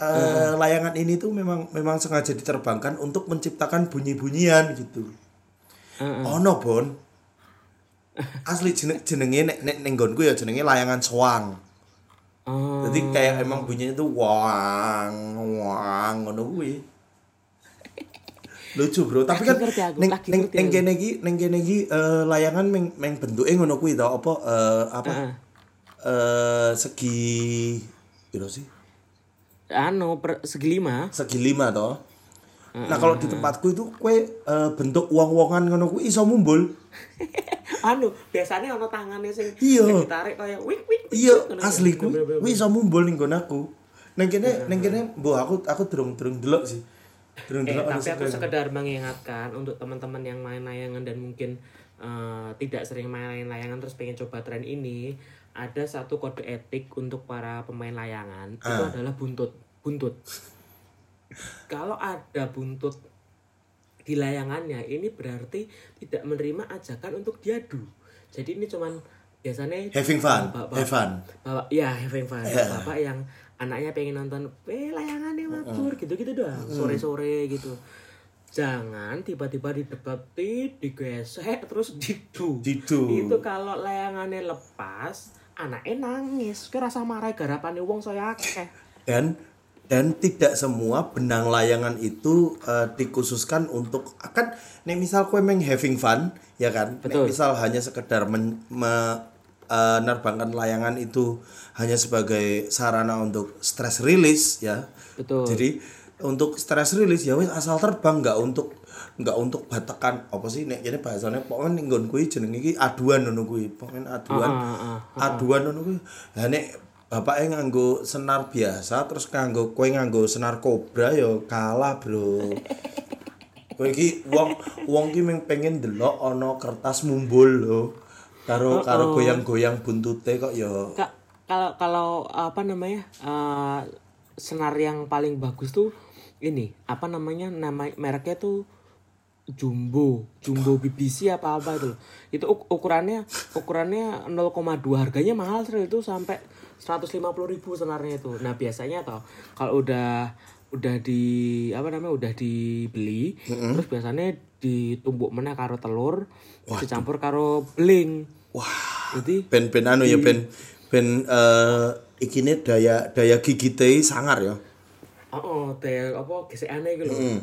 eh, layangan ini tuh memang memang sengaja diterbangkan untuk menciptakan bunyi-bunyian gitu. Ono Bon. Asli jeneng jenenge nek nek nggonku ya jenenge layangan swang. oh Jadi kayak emang bunyinya tuh wang wang ngono kuwi. Lucu bro, tapi kan neng neng neng kene iki neng kene iki eh, layangan meng meng bentuke ngono kuwi to apa eh, apa eh segi piro sih? anu per, segi lima Segi lima to. Nah kalau di tempatku itu kue eh, bentuk uang-uangan ngono kuwi iso mumbul. anu biasanya ono tangannya sing Iya. ditarik kayak wik wik Iya, asli ku. Kuwi iso mumbul ning nggon aku. Neng kene neng kene mbok aku aku durung-durung delok sih. Durung Eh, tapi aku sekedar mengingatkan untuk teman-teman yang main layangan dan mungkin eh, tidak sering main layangan terus pengen coba tren ini, ada satu kode etik untuk para pemain layangan itu Ah. adalah buntut, buntut. Kalau ada buntut di layangannya, ini berarti tidak menerima ajakan untuk diadu. Jadi ini cuman biasanya Having fun, bapak- have fun. bapak ya having fun Yeah. bapak yang anaknya pengen nonton eh layangannya mabur gitu gitu doang sore sore gitu. Jangan tiba-tiba didekati digesek terus didu. Didu. itu kalau layangannya lepas anaknya nangis. Kira rasa marah garapane wong saya akeh. Dan dan tidak semua benang layangan itu eh, dikhususkan untuk akan nih misal kue meng having fun ya kan? Nek Betul. misal hanya sekedar men, me- eh, nerbangkan layangan itu hanya sebagai sarana untuk stress release ya. Betul. Jadi untuk stress release ya wis asal terbang nggak untuk nggak untuk batekan apa sih nek ini bahasanya pokoknya ning nggon kuwi jeneng iki aduan ngono kuwi pokoknya aduan. Ah, ah, aduan ngono kuwi. Lah nek bapaknya nganggo senar biasa terus nganggo kowe nganggo senar kobra yo kalah bro. Kowe iki wong wong ki pengen delok ana kertas mumbul lho karo karo goyang-goyang buntute kok yo Kak, kalau kalau apa namanya eh, senar yang paling bagus tuh ini apa namanya nama mereknya tuh Jumbo, Jumbo BBC apa apa itu loh. Itu uk- ukurannya ukurannya 0,2 harganya mahal sih itu sampai 150.000 ribu senarnya itu. Nah biasanya toh kalau udah udah di apa namanya udah dibeli terus biasanya ditumbuk mana karo telur dicampur karo beling. wah Jadi ben ben anu ya ben ben eh ikine daya daya gigite sangar ya Oh, oh teh apa gesekane gitu loh.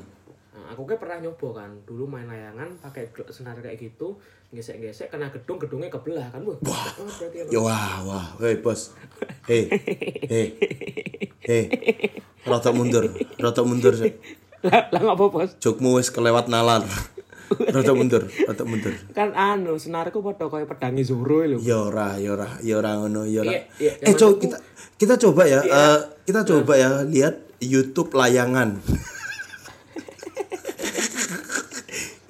Nah, aku kayak pernah nyoba kan, dulu main layangan pakai senar kayak gitu, gesek-gesek kena gedung, gedungnya kebelah kan, wah. Oh, berarti apa? Ya wah wah, hei bos, hei, hei, hei, rata mundur, rata mundur sih. Lah, nggak apa bos? Jokmu wis kelewat nalar. Rata mundur, rata mundur. Kan anu, senarku pada kayak pedangi Zoro lho. Ya ora, ya ora, ya ora ngono, ya ora. Iya, iya, Eh, coba maksudku- kita kita coba ya, eh, kita coba ya lihat YouTube layangan.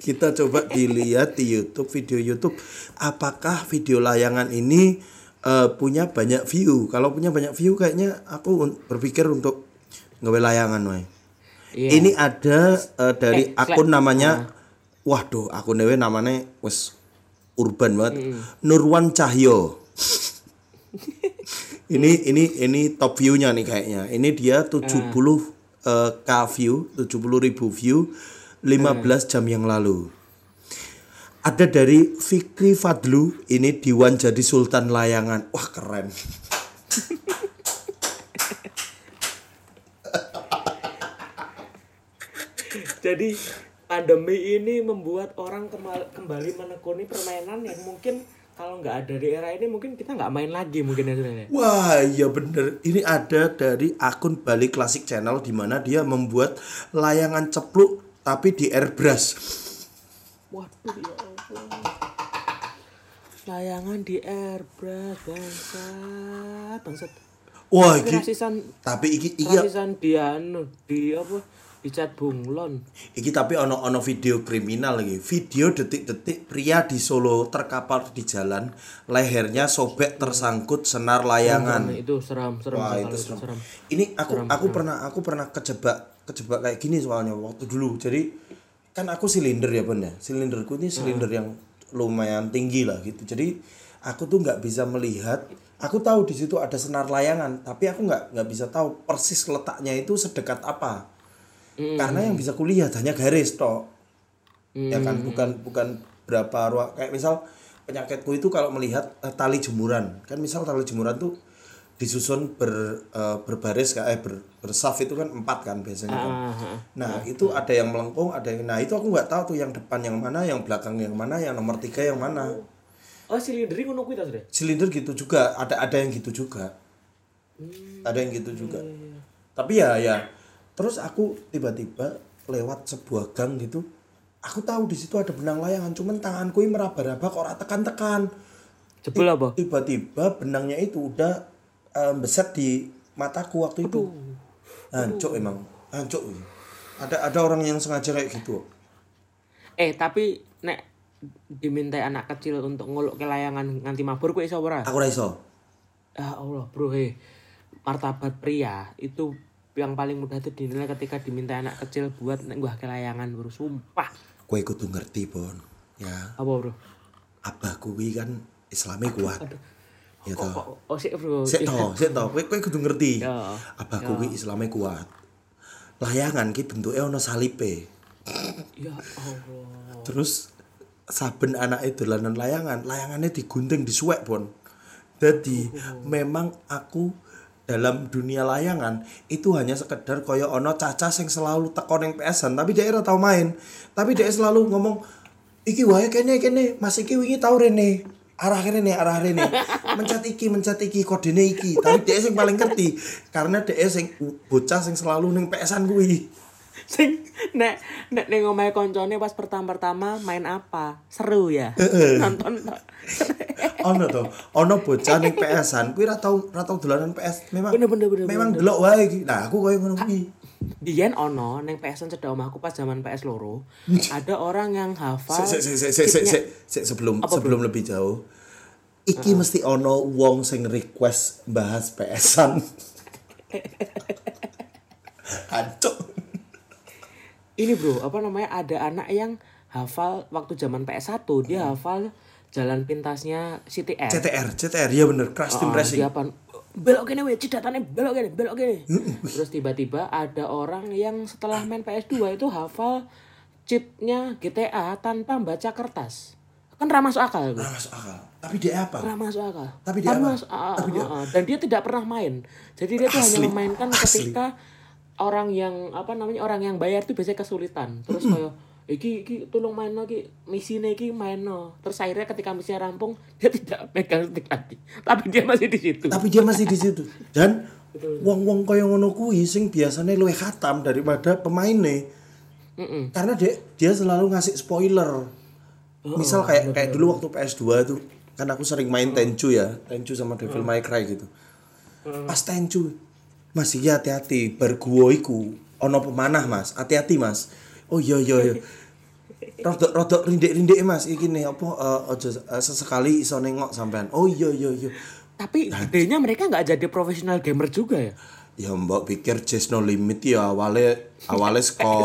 kita coba dilihat di YouTube video YouTube apakah video layangan ini eh, punya banyak view kalau punya banyak view kayaknya aku berpikir untuk ngewe layangan wae Iya. ini ada eh, dari Eh, akun namanya waduh akun dewe namanya wes urban banget. Nurwan Cahyo. Ini ini ini top view-nya nih kayaknya. Ini dia 70 eh, k view 70 ribu view 15 jam yang lalu. Ada dari Fikri Fadlu ini Diwan jadi Sultan Layangan. Wah keren Jadi pandemi ini membuat orang kembali menekuni permainan yang mungkin kalau nggak ada di era ini mungkin kita nggak main lagi mungkin ya Sudah, ya. Wah, iya bener. Ini ada dari akun Bali Classic Channel di mana dia membuat layangan cepluk tapi di airbrush. Waduh ya Allah. Layangan di airbrush bangsat, bangsat. Wah, iki tapi iki iki rasisan di anu di apa di cat bunglon. iki tapi ono ono video kriminal lagi. Video detik-detik pria di Solo terkapar di jalan, lehernya sobek tersangkut senar layangan. Nah, itu seram, seram Wah, itu itu serem. Ini aku aku pernah aku pernah kejebak kejebak kayak gini soalnya waktu dulu. Jadi kan aku silinder ya Bun ya. Silinderku ini silinder yang lumayan tinggi lah gitu. Jadi aku tuh nggak bisa melihat. Aku tahu di situ ada senar layangan, tapi aku nggak nggak bisa tahu persis letaknya itu sedekat apa. Karena yang bisa kulihat hanya garis toh. Ya kan bukan bukan berapa ruang kayak misal penyakitku itu kalau melihat eh, tali jemuran. Kan misal tali jemuran tuh disusun ber eh, berbaris kayak eh, ber, bersaf itu kan empat kan biasanya kan. Ah. Nah itu ada yang melengkung, ada yang nah itu aku nggak tahu tuh yang depan yang mana, yang belakang yang mana, yang nomor tiga yang mana. Oh, silinderi ngono kuwi Sudah? Silinder gitu juga, ada ada yang gitu juga, ada yang gitu juga. Tapi ya ya, terus aku tiba-tiba lewat sebuah gang gitu, aku tahu di situ ada benang layangan, cuman tanganku ini meraba-raba kok ora tekan-tekan. Jebol apa? Tiba-tiba benangnya itu udah eh, beset di mataku waktu itu. Hancur emang, hancur. Ada ada orang yang sengaja kayak gitu. Eh, tapi nek dimintai anak kecil untuk ngolok ke layangan nganti mabur kuwi iso ora? Aku ra iso. Ya Allah, Bro, hei. Martabat pria itu yang paling mudah itu dinilai ketika diminta anak kecil buat gua ke layangan, Bro. Sumpah. Kowe kudu ngerti, Bon. Ya, Apa, Bro? abah kuwi kan Islame kuat. Ya Kok, toh. oh, sik, Bro. Sik toh, sik toh. Kowe kowe kudu ngerti. Ya. Abah kuwi Islame kuat. Layangan ki bentuke ana salipe. Ya Allah. Terus saben anake dolanan layangan, layangannya digunting disuwek, Bon. Jadi memang aku dalam dunia layangan itu hanya sekedar koyo ono caca sing selalu teko ning PS-an tapi dia ora tau main. Tapi dia selalu ngomong iki wae kene kene Mas iki wingi tau rene. Arah rene arah rene. Mencet iki mencet iki kodene iki. Tapi dia sing paling ngerti karena dia sing bocah sing selalu ning PS-an kuwi. Sing nek nek ning omahe koncone pas pertama-pertama main apa? Seru ya. Nonton ono to. Ono bocah ning PS-an kuwi ra tau ra tau dolanan PS memang Bener, bener, bener, memang delok wae iki. Nah aku koyo ngono kuwi. Biyen ono ning PS-an cedhak omahku pas zaman PS loro, ada orang yang hafal Sik, sik, sik, sik, sik, sik, sik, sebelum sebelum lebih jauh. Iki mesti ono wong sing request bahas PS-an Hancur. Ini bro apa namanya ada anak yang hafal waktu zaman PS1 dia hafal jalan pintasnya CTR CTR CTR ya bener Crash Team Oh, Racing dia apa belok gini weh cidatannya belok gini belok gini terus tiba-tiba ada orang yang setelah main PS2 itu hafal cheatnya GTA tanpa baca kertas kan ramah masuk akal bro. Nah, masuk akal tapi dia apa Pernah masuk akal. Tapi dia apa? mas- Tapi dia- ah, ah. dan dia tidak pernah main. Jadi dia tuh hanya memainkan Asli. ketika orang yang apa namanya orang yang bayar tuh biasanya kesulitan. Terus kayak iki iki tolong main lagi misi iki main no. Terus akhirnya ketika misinya rampung dia tidak megang stick lagi. Tapi dia masih di situ. tapi dia masih di situ dan wong-wong kaya ngono kuwi sing biasanya luwih khatam daripada pemainnya Mm-mm. karena dia dia selalu ngasih spoiler misal kayak kayak dulu waktu PS2 tuh kan aku sering main Tenchu ya Tenchu sama Devil May Cry gitu pas Tenchu mas iya hati-hati. Berguo iku ono pemanah mas. Hati-hati mas. Oh iya iya iya. Rodok rodok rindik-rindik mas. Iki nih apa eh, ojo eh, sesekali iso nengok sampean. Oh iya iya iya. Tapi gedenya mereka nggak jadi profesional gamer juga ya. ya mbak pikir Just No Limit ya. Awalnya awalnya seko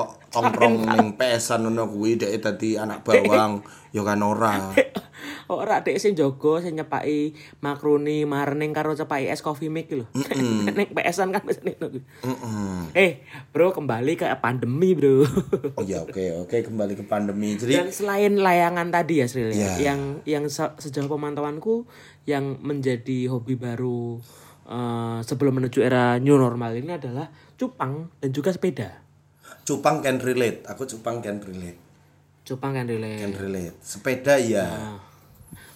tongkrong ning PS-an ngono kuwi dhek dadi anak bawang. Ya kan ora Ora dek sing jaga sing nyepaki makroni marning karo cepaki es coffee make lho. Ning PS-an kan biasanya ngono. Eh, Bro, kembali ke pandemi, Bro. oh ya oke oke kembali ke pandemi jadi Dan selain layangan tadi ya, Sril, ya, Iya. yang yang se- sejauh pemantauanku yang menjadi hobi baru eh, sebelum menuju era new normal ini adalah cupang dan juga sepeda. cupang can relate aku cupang can relate Cupang kan relate. can relate sepeda ya Nah,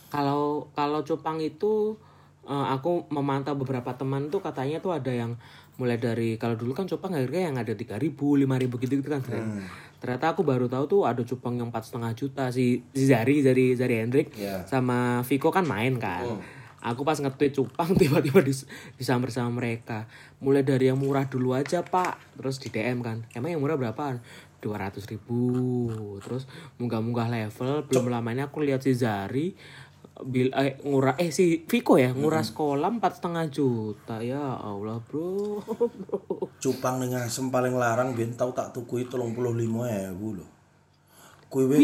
kalau kalau cupang itu eh, aku memantau beberapa teman tuh katanya tuh ada yang mulai dari kalau dulu kan cupang harganya yang ada tiga ribu lima ribu gitu gitu kan Fren. ternyata aku baru tahu tuh ada cupang yang empat setengah juta si, si Zari Zari Zari Hendrik Iya. sama Viko kan main kan. Aku pas nge-tweet cupang tiba-tiba dis, disamber sama mereka. Mulai dari yang murah dulu aja pak. Terus di DM kan emang yang murah berapaan? Dua ratus ribu. Terus munggah-munggah level belum lama ini aku lihat si Zari bil eh, ngurah eh si Viko ya ngurah sekolah empat setengah juta. Ya Allah bro. Bro cupang ning asem paling larang ben tau tak tukui 35.000 lho. Kuwi we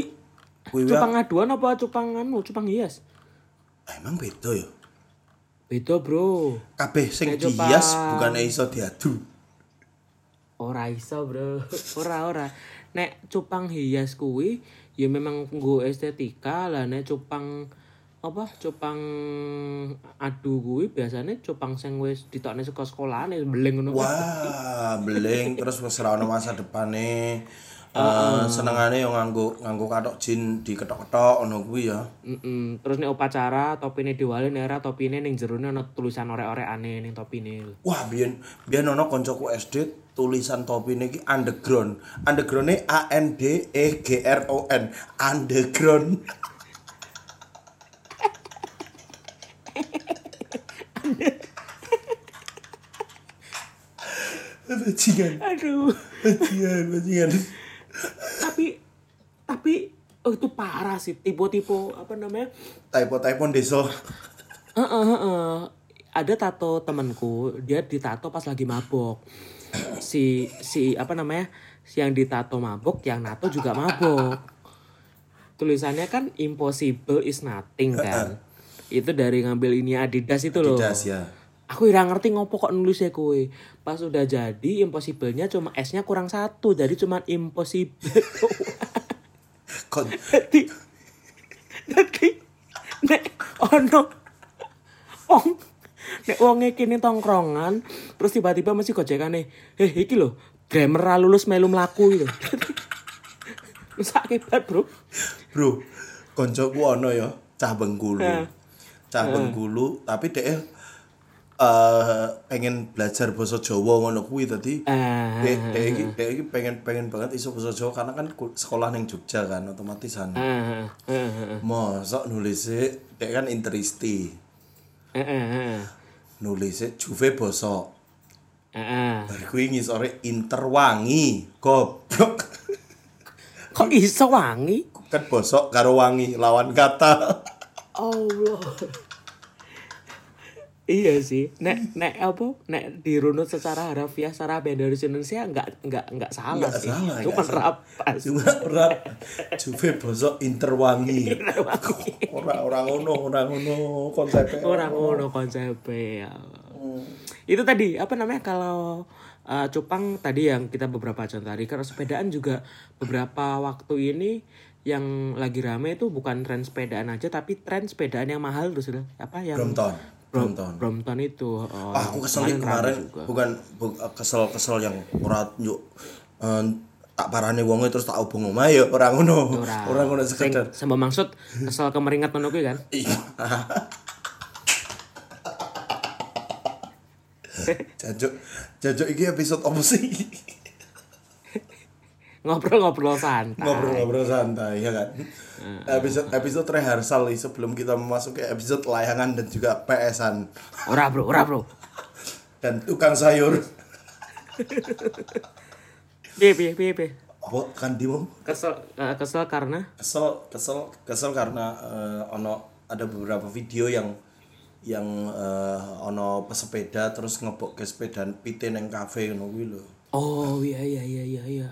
kuwi we cupang aduan apa cupang anu cupang hias? Emang beda ya? Beda bro. Kabeh sing dihias bukan iso diadu. Ora iso bro. Ora ora. Nek cupang hias kuwi ya memang nggo estetika lah. Nek cupang apa cupang adu kuwi biasanya cupang sing wis ditokne saka sekolahane beleng ngono Wah, beling terus wis ora ono masa depane. Eh senengane yo nganggo nganggo katok jin diketok-ketok ngono kuwi ya. Mm-mm. Terus nih upacara topine diwali nih era topine ning jerone ana tulisan orek-orekane ning topine. Wah, biyen biyen ono koncoku SD tulisan topine iki underground. Underground A N D E G R O N. Underground. Bajingan, Aduh. bajingan, bajingan. tapi tapi oh itu parah sih tipe-tipe apa namanya? Typo-typo deso. Heeh, heeh. Ada tato temanku, dia ditato pas lagi mabok. Si si apa namanya? Si yang ditato mabok, yang nato juga mabok. Tulisannya kan impossible is nothing kan. Itu dari ngambil ini Adidas itu loh. Didas ya. Aku ira ngerti ngopo kok nulisnya kue. Pas udah jadi impossible-nya cuma S-nya kurang satu. Jadi cuma impossible. Kon Jadi Jadi Nek ono Wong Nek wonge kini tongkrongan Terus tiba-tiba mesti gojekane Eh iki lho Grammar ra lulus melu mlaku gitu Terus akibat bro Bro, koncoku ono ya, cah Bengkulu. Heeh. Cah Bengkulu, tapi dhek eh pengen belajar bahasa Jawa ngono kuwi tadi. Ah, dek dek iki dek iki pengen pengen banget iso bahasa Jawa karena kan sekolah ning Jogja kan otomatis kan. Ah, ah, ah, mosok nulis dek kan interisti. Ah, ah, ah, nulis Juve basa ah, ah. bar kuwi ngisore interwangi goblok. Kok iso wangi? kan bosok karo wangi lawan kata. Allah. Iya sih, nek nek apa, nek dirunut secara harafiah secara bahasa Indonesia nggak nggak nggak salah Nggak sih, salah, cuma rapas. cuma berat Juve bosok interwangi. Ora ora ngono ora ngono konsepnya Orang ngono konsepnya. ya. Allah. Itu tadi apa namanya kalau uh, cupang tadi yang kita beberapa contoh tadi kalau sepedaan juga beberapa waktu ini yang lagi rame itu bukan tren sepedaan aja tapi tren sepedaan yang mahal terus apa yang Brompton Brompton Brompton itu. oh, Ah, aku kesel kemarin juga. bukan bu- kesel kesel yang ora yuk eh, tak parane wonge terus tak obong omahe ya ora ngono Ora. ora ngono sekedar sama maksud kesel kemeringat ngono kuwi kan. Iya. Jajuk, jajuk iki episode apa sih? Ngobrol-ngobrol santai. Ngobrol-ngobrol santai ya kan. Episode episode rehearsal nih sebelum kita memasuki episode layangan dan juga PS-an Ora, Bro, ora, Bro. dan tukang sayur. Piye piye piye piye. Apa kan Dimo? Kesel eh, kesel karena Kesel, kesel, kesel karena eh, ono ada beberapa video yang yang eh, ono pesepeda terus ngebok ke sepeda pite neng kafe ngono kuwi lho. Oh iya iya iya iya iya.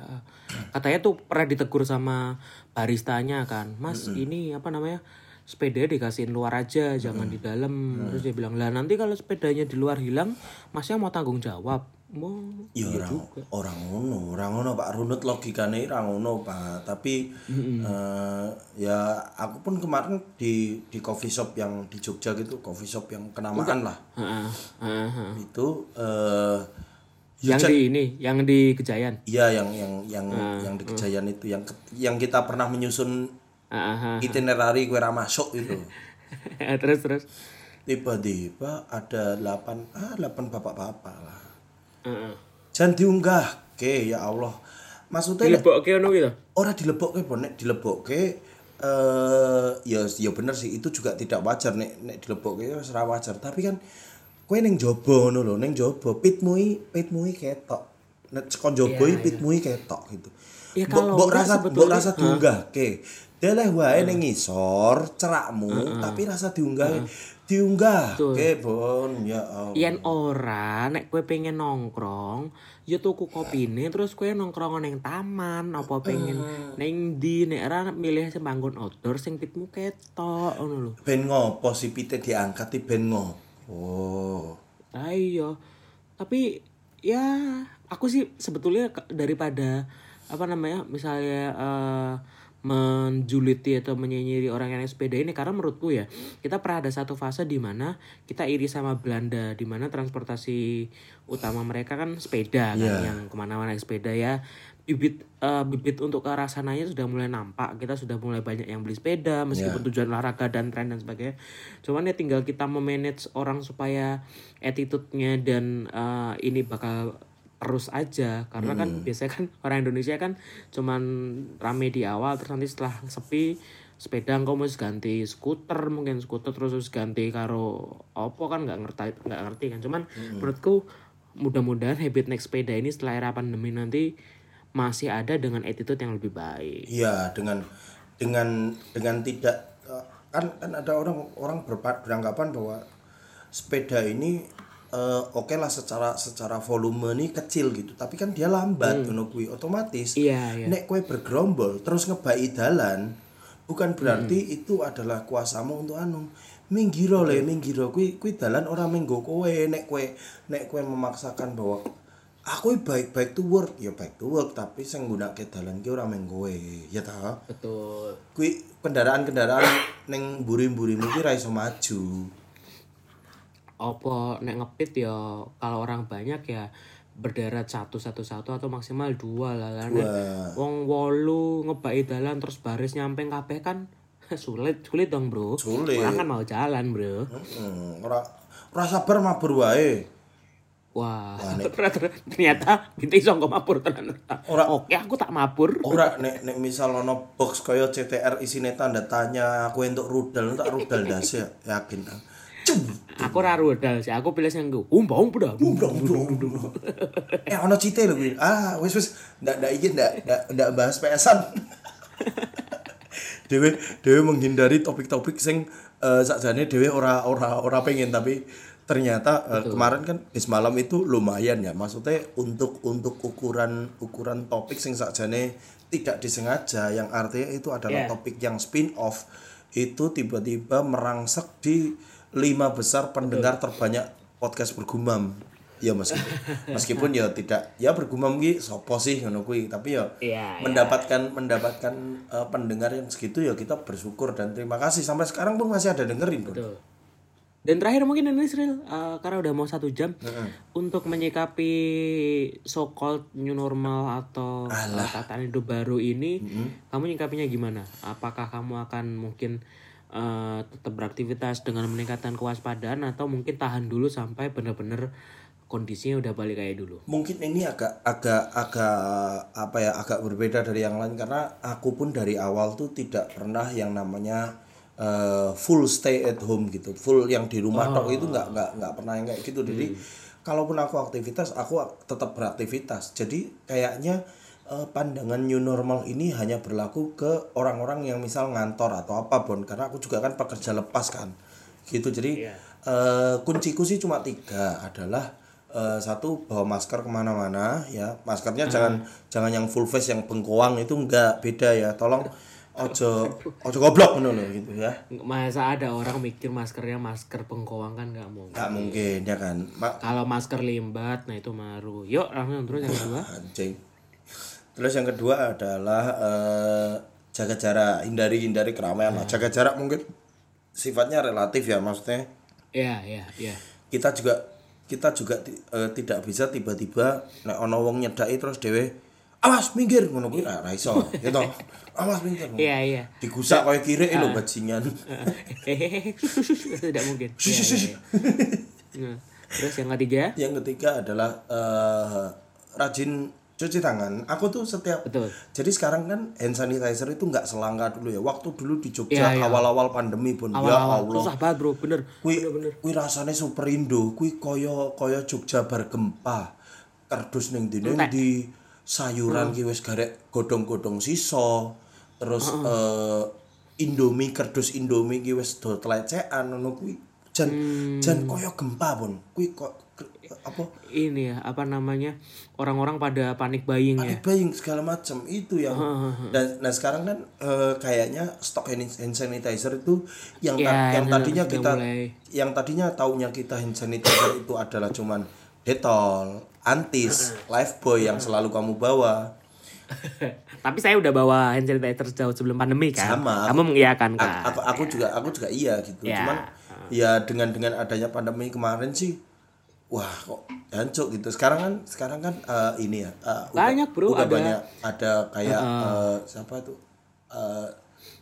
Katanya tuh pernah ditegur sama baristanya kan, Mas ini apa namanya sepeda dikasihin luar aja, jangan di dalam. Terus dia bilang lah nanti kalau sepedanya di luar hilang, Masnya mau tanggung jawab. Mau Ya iya orang orang ngono, orang ngono Pak Runut logikane ora ngono Pak. Tapi eh, ya aku pun kemarin di di coffee shop yang di Jogja gitu, coffee shop yang kenamaan lah. Heeh, heeh, heeh. Itu eh ya Yang di ini, yang di Kejayan. iya yang yang yang yang di Kejayan itu yang yang kita pernah menyusun Heeh, heeh. itinerary kue ra masuk itu. terus terus. Tiba-tiba ada 8 ah 8 bapak-bapak lah. Heeh. Jangan diunggah. Oke, ya Allah. Maksudnya Dilebokke ngono gitu. ora dilebokke po nek dilebokke eh ya ya bener sih itu juga tidak wajar nek nek dilebokke ya wis wajar tapi kan kowe ning jaba ngono lho ning jaba pitmu i pitmu i ketok. Nek saka jaba i pitmu i ketok gitu. Ya kalau mbok enggak rasa mbok rasa diunggahke. Deleh wae ning ngisor cerakmu tapi rasa diunggah diunggah ke bon. Ya Allah. Yen ora nek kue pengen nongkrong, ya tuku kopine terus kue nongkrong neng taman apa pengen neng di nek ora milih sing outdoor sing pitmu ketok ngono lho. ben ngopo si pite diangkat ben ngopo Ah iya. Tapi ya aku sih sebetulnya daripada apa namanya misalnya eh, menjuliti atau menyinyiri orang yang sepeda ini karena menurutku ya kita pernah ada satu fase di mana kita iri sama Belanda di mana transportasi utama mereka kan sepeda kan Iya. yang ke mana-mana sepeda ya bibit eh, bibit untuk ke arah sananya sudah mulai nampak. Kita sudah mulai banyak yang beli sepeda meskipun tujuan olahraga dan tren dan sebagainya. Cuman ya tinggal kita memanage orang supaya attitude-nya dan eh, ini bakal terus aja. Karena kan biasanya kan orang Indonesia kan cuman rame di awal terus nanti setelah sepi sepeda engkau mau ganti skuter mungkin skuter terus terus ganti karo opo kan nggak ngerti nggak ngerti kan. Cuman menurutku mudah-mudahan habit naik sepeda ini setelah era pandemi nanti masih ada dengan attitude yang lebih baik. Iya dengan dengan dengan tidak eh, kan kan ada orang orang beranggapan bahwa sepeda ini eh, oke lah secara secara volume ini kecil gitu tapi kan dia lambat ngono kuwi otomatis Iya, iya. nek kue bergerombol terus ngebai dalan bukan berarti itu adalah kuasamu untuk anu minggiro le minggiro kuwi kuwi dalan orang minggu kowe. Nek kue nek kue memaksakan bahwa aku baik baik to work. Ya baik to work tapi sing nggunakake dalan ki ora mung kowe ya ta? Betul. Kuwi kendaraan-kendaraan ning mburi-mburimu ki ra iso maju. Opo nek ngepit ya kalau orang banyak ya berderet satu satu satu atau maksimal dua lah lah. Wong wolu ngebai dalan terus baris nyampe kabeh kan sulit sulit dong bro. Sulit. orang kan mau jalan bro. Hmm, ora ora sabar mabur wae. Wah ternyata kita iso nggak mabur tenan Ora- oke aku tak mabur Ora nek nek misal ono box kaya CTR isine tanda tanya aku entuk rudal tak rudal das ya yakin. Cum. aku ora rudal sih aku pilih yang gue umbang udah Umbrong, umbrong, umbrong. Eh ono cite lho kuwi. Ah, wis wis ndak ndak iki ndak ndak bahas PS-an. Dewe dewe menghindari topik-topik sing eh sakjane dewe ora ora ora pengen tapi ternyata eh, kemarin kan bis malam itu lumayan ya maksudnya untuk untuk ukuran ukuran topik sing sakjane tidak disengaja yang artinya itu adalah Yeah. topik yang spin off itu tiba-tiba merangsek di lima besar pendengar terbanyak podcast bergumam ya meskipun meskipun ya tidak ya bergumam ki sopo sih ngono kuwi tapi ya Iya, iya. mendapatkan mendapatkan eh, pendengar yang segitu ya kita bersyukur dan terima kasih sampai sekarang pun masih ada dengerin. Betul. Dan terakhir mungkin ini Sril, eh, karena udah mau satu jam untuk menyikapi so called new normal atau eh, tatanan hidup baru ini, kamu nyikapinya gimana? Apakah kamu akan mungkin eh, tetap beraktivitas dengan meningkatkan kewaspadaan atau mungkin tahan dulu sampai benar-benar kondisinya udah balik kayak dulu? mungkin ini agak agak agak apa ya agak berbeda dari yang lain karena aku pun dari awal tuh tidak pernah yang namanya eh, full stay at home gitu. Full yang di rumah tok itu nggak nggak nggak pernah yang kayak gitu. Jadi kalaupun aku aktivitas aku ak- tetap beraktivitas. Jadi kayaknya eh, pandangan new normal ini hanya berlaku ke orang-orang yang misal ngantor atau apa bon karena aku juga kan pekerja lepas kan. Gitu. Jadi eh, kunciku sih cuma tiga. Adalah eh, satu bawa masker ke mana-mana ya. Maskernya jangan jangan yang full face yang bengkoang itu enggak beda ya. Tolong ojo ojo goblok ngono loh gitu ya Masa ada orang mikir maskernya masker pengkoang kan nggak mungkin. nggak mungkin ya kan Ma- Kalau masker limbat, nah itu maru. Yuk langsung terus yang kedua. anjing terus yang kedua adalah eh, jaga jarak hindari hindari keramaian lah jaga jarak mungkin sifatnya relatif ya maksudnya Iya, iya, iya. kita juga kita juga eh, tidak bisa tiba-tiba nek ono wong nyedaki terus dhewe awas minggir. Ngono kuwi ra iso gitu awas minggir. Iya, iya. digusak koyo kire lho bajingan. Hehehe, tidak mungkin. Iya, iya. Nah, Terus yang ketiga, yang ketiga adalah eh, rajin cuci tangan. Aku tuh setiap betul. jadi sekarang kan hand sanitizer itu nggak selangka dulu ya. Waktu dulu di Jogja Iya, iya. awal-awal pandemi pun. Ya Awal-awal. Allah. Susah banget bro, bener. Kui, kui rasane super indo, kui koyo koyo Jogja bar gempa. Kardus ning ndi ning sayuran ki wis garek godhong-godhong sisa. Terus eh Indomie kardus Indomie ki wis do telecekan ngono kuwi. Jan jan koyo gempa pun. Kui kok apa Ini ya, apa namanya, orang-orang pada panik buying ya. panik buying segala macam itu yang dan nah sekarang kan eh, kayaknya stok hand hand sanitizer itu yang ta- Ya, yang yang tadinya kita mulai. yang tadinya taunya kita hand sanitizer itu adalah cuman Dettol, Antis, Lifebuoy yang selalu kamu bawa. Tapi saya udah bawa hand sanitizer jauh sebelum pandemi kan. Sama, Kamu mengiyakan kan. Aku, aku juga aku juga iya gitu. Ya. Cuman ya dengan dengan adanya pandemi kemarin sih wah kok jancuk gitu. Sekarang kan sekarang kan eh, ini ya udah- Banyak, bro, udah ada- banyak ada kayak eh, siapa tuh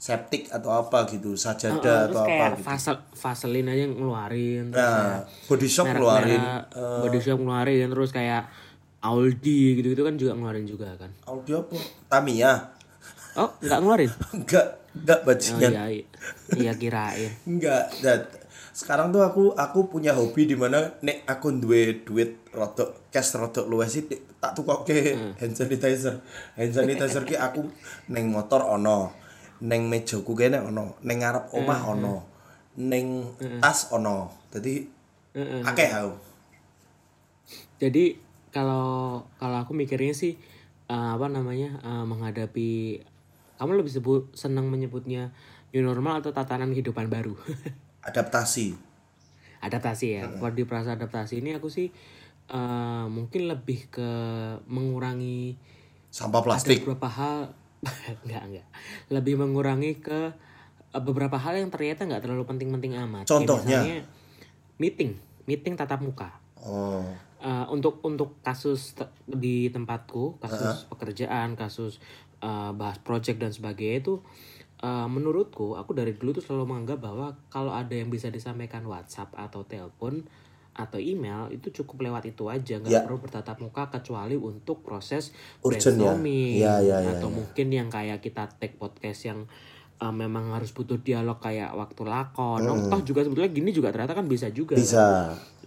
septic atau apa gitu, sajadah Terus atau apa gitu. vasel, vaselin aja ngeluarin. Terus Nah, body shop merek- keluarin merek body shop ngeluarin terus kayak Aldi gitu-gitu kan juga ngeluarin juga kan. audio apa? Tamiya. Oh, nggak ngeluarin? Enggak Oh bajingan. iya, iya. iya kirain. Enggak, dan sekarang tuh aku aku punya hobi di mana nek aku duwe duit rodok cash rodok luwes sih tak tukoke hand sanitizer. Hand sanitizer ki aku neng motor ono, neng mejaku kene ono, neng ngarep omah ono, neng tas ono. Jadi akeh aku. Jadi kalau kalau aku mikirnya sih eh, apa namanya eh, menghadapi kamu lebih sebut senang menyebutnya new normal atau tatanan kehidupan baru. Adaptasi. adaptasi ya. Kalau di perasa adaptasi ini aku sih eh, mungkin lebih ke mengurangi Sampah ada plastik. beberapa hal enggak enggak lebih mengurangi ke eh, beberapa hal yang ternyata nggak terlalu penting-penting amat Kayak Contohnya? misalnya meeting meeting tatap muka Oh. Eh, untuk untuk kasus te- di tempatku kasus pekerjaan kasus eh, bahas project dan sebagainya itu eh, menurutku aku dari dulu tuh selalu menganggap bahwa kalau ada yang bisa disampaikan WhatsApp atau telepon atau email itu cukup lewat itu aja nggak Ya. perlu bertatap muka kecuali untuk proses Urgent ya? brainstorming Ya, ya, ya, atau mungkin yang kayak kita take podcast yang uh, memang harus butuh dialog kayak waktu lakon Oh, toh juga sebetulnya gini juga ternyata kan bisa juga kan? Hmm. Bisa.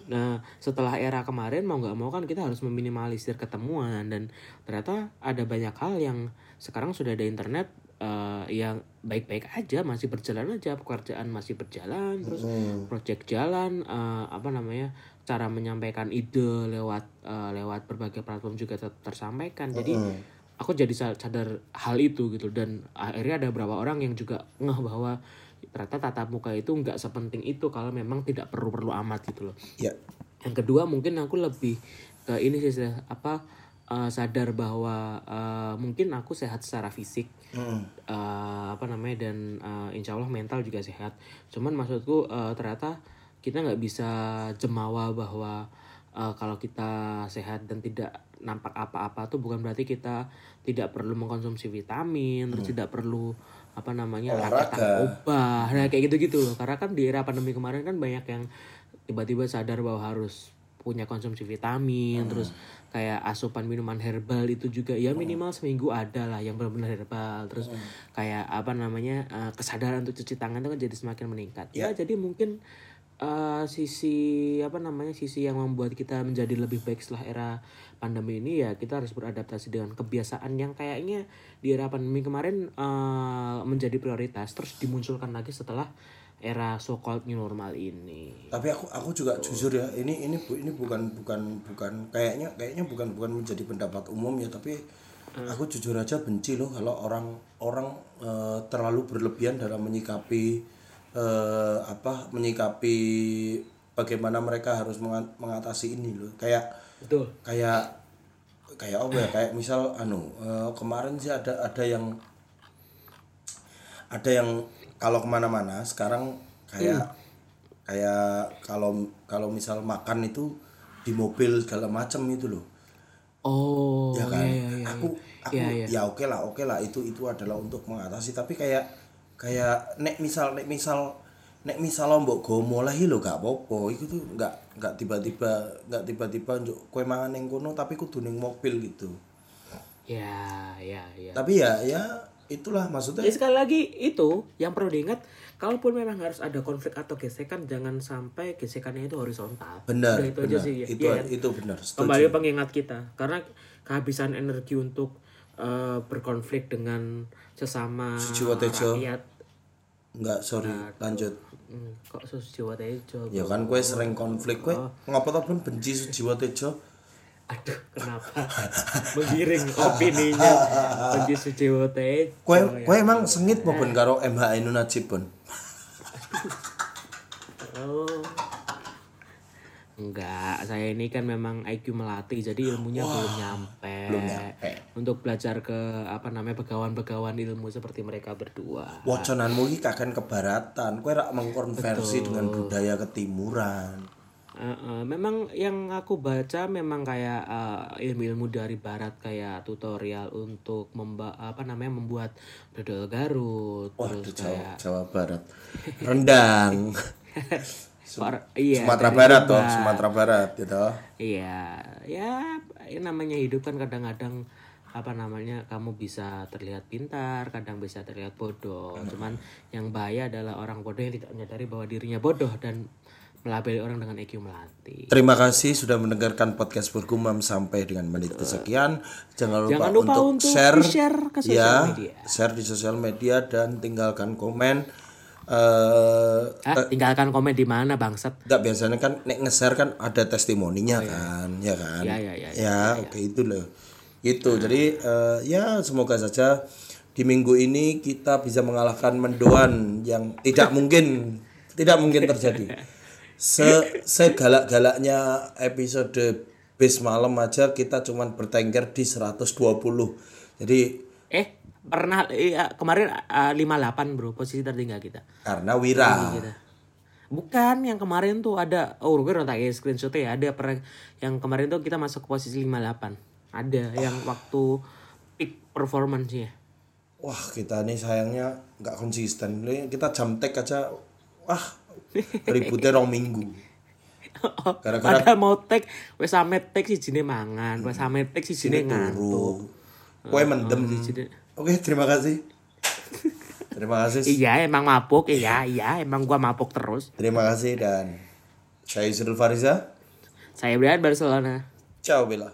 Nah, setelah era kemarin mau nggak mau kan kita harus meminimalisir ketemuan dan ternyata ada banyak hal yang sekarang sudah ada internet eh, yang baik-baik aja masih berjalan aja pekerjaan masih berjalan terus project jalan eh, apa namanya cara menyampaikan ide lewat eh, lewat berbagai platform juga ter- tersampaikan. Jadi aku jadi sa- sadar hal itu gitu dan akhirnya ada beberapa orang yang juga ngeh bahwa ternyata tatap muka itu nggak sepenting itu kalau memang tidak perlu-perlu amat gitu loh. Ya. yang kedua mungkin aku lebih ke ini sih apa eh, sadar bahwa eh, mungkin aku sehat secara fisik. Hmm. eh, apa namanya dan eh, insya Allah mental juga sehat. Cuman maksudku eh, ternyata kita nggak bisa jemawa bahwa eh, kalau kita sehat dan tidak nampak apa-apa tuh bukan berarti kita tidak perlu mengkonsumsi vitamin terus tidak perlu apa namanya Olahraga. obat. Nah kayak gitu-gitu loh. Karena kan di era pandemi kemarin kan banyak yang tiba-tiba sadar bahwa harus punya konsumsi vitamin terus kayak asupan minuman herbal itu juga. Ya minimal seminggu ada lah yang benar-benar herbal. Terus kayak apa namanya eh, kesadaran untuk cuci tangan itu kan jadi semakin meningkat. Ya, jadi mungkin eh, sisi apa namanya sisi yang membuat kita menjadi lebih baik setelah era pandemi ini ya kita harus beradaptasi dengan kebiasaan yang kayaknya di era pandemi kemarin eh, menjadi prioritas. Terus dimunculkan lagi setelah era so called new normal ini. Tapi aku aku juga jujur ya, ini ini bu- ini bukan bukan bukan kayaknya kayaknya bukan bukan menjadi pendapat umum ya, tapi aku jujur aja benci loh kalau orang orang eh, terlalu berlebihan dalam menyikapi eh, apa menyikapi bagaimana mereka harus menga- mengatasi ini loh. Kayak betul. kayak kayak apa ya kayak misal anu eh, kemarin sih ada ada yang ada yang kalau ke mana-mana sekarang kayak kayak kalau kalau misal makan itu di mobil segala macam itu loh. Oh ya kan? iya, iya, iya. aku aku iya. ya oke lah oke lah. Itu itu adalah untuk mengatasi. Tapi kayak kayak nek misal nek misal nek misal lo mbok gomo lah lo gak apa-apa. Itu tuh nggak nggak tiba-tiba nggak tiba-tiba njuk kue mangan yang kono tapi kudu ning mobil gitu. Ya ya ya. Tapi ya ya itulah maksudnya Ya sekali lagi itu yang perlu diingat kalaupun memang harus ada konflik atau gesekan jangan sampai gesekannya itu horizontal. benar Udah itu benar aja sih ya. itu kan? itu benar setuju Kembali pengingat kita karena kehabisan energi untuk eh, berkonflik dengan sesama Sujiwo Tejo. rakyat. nggak sorry lanjut Hmm, kok Sujiwo Tejo? ya kan kue sering konflik kue Oh. ngapa tau pun benci Sujiwo Tejo Aduh, kenapa menggiring opininya benci Sujiwo Tejo? kue ya. kue emang sengit maupun karo MH Ainun Najib pun Oh. Enggak, saya ini kan memang IQ melatih jadi ilmunya belum nyampe. belum nyampe. Untuk belajar ke apa namanya begawan-begawan ilmu seperti mereka berdua. wacananmu iki kakan kebaratan kue rak mengkonversi dengan budaya ketimuran Eh, eh, memang yang aku baca memang kayak eh, ilmu-ilmu dari barat kayak tutorial untuk memba apa namanya membuat dodol Garut Waduh terus Jawa, kayak Jawa Barat rendang Suara- iya Sumatera Barat toh Sumba. Sumatera Barat gitu Iya, ya ini namanya hidup kan kadang-kadang apa namanya kamu bisa terlihat pintar, kadang bisa terlihat bodoh. Cuman yang bahaya adalah orang bodoh yang tidak menyadari bahwa dirinya bodoh dan melabeli orang dengan IQ melatih. Terima kasih sudah mendengarkan podcast bergumam sampai dengan menit kesekian. Jangan lupa, Jangan lupa untuk, untuk share, di-share ke sosial ya, media. share di sosial media dan tinggalkan komen. Eh, Hah, tinggalkan komen di mana bangsat? nggak biasanya kan nek nge-share kan ada testimoninya kan, ya kan? Ya, ya, ya, Ya, oke itu loh. Itu. Jadi eh, ya semoga saja di minggu ini kita bisa mengalahkan mendoan yang tidak mungkin tidak mungkin terjadi. Se segalak-galaknya episode bis malam aja kita cuman bertengger di 120. Jadi Eh, pernah iya, kemarin eh, 58 bro posisi tertinggal kita. karena Wira Kita. Bukan yang kemarin tuh ada oh gue udah tanya screenshotnya ya ada pernah yang kemarin tuh kita masuk ke posisi 58 ada yang waktu peak performance ya wah kita nih sayangnya nggak konsisten Ini kita jam tek aja wah ributnya rong minggu. Gara-gara- Padahal mau tek wes ame tek si jine mangan, wes ame tek si jine ngantuk. turu kue mendem. oke terima kasih. Terima kasih. Iya emang mabuk, iya iya emang gua mabuk terus. terima kasih dan saya Yusril Fariza. Saya Brian Barcelona. ciao Bella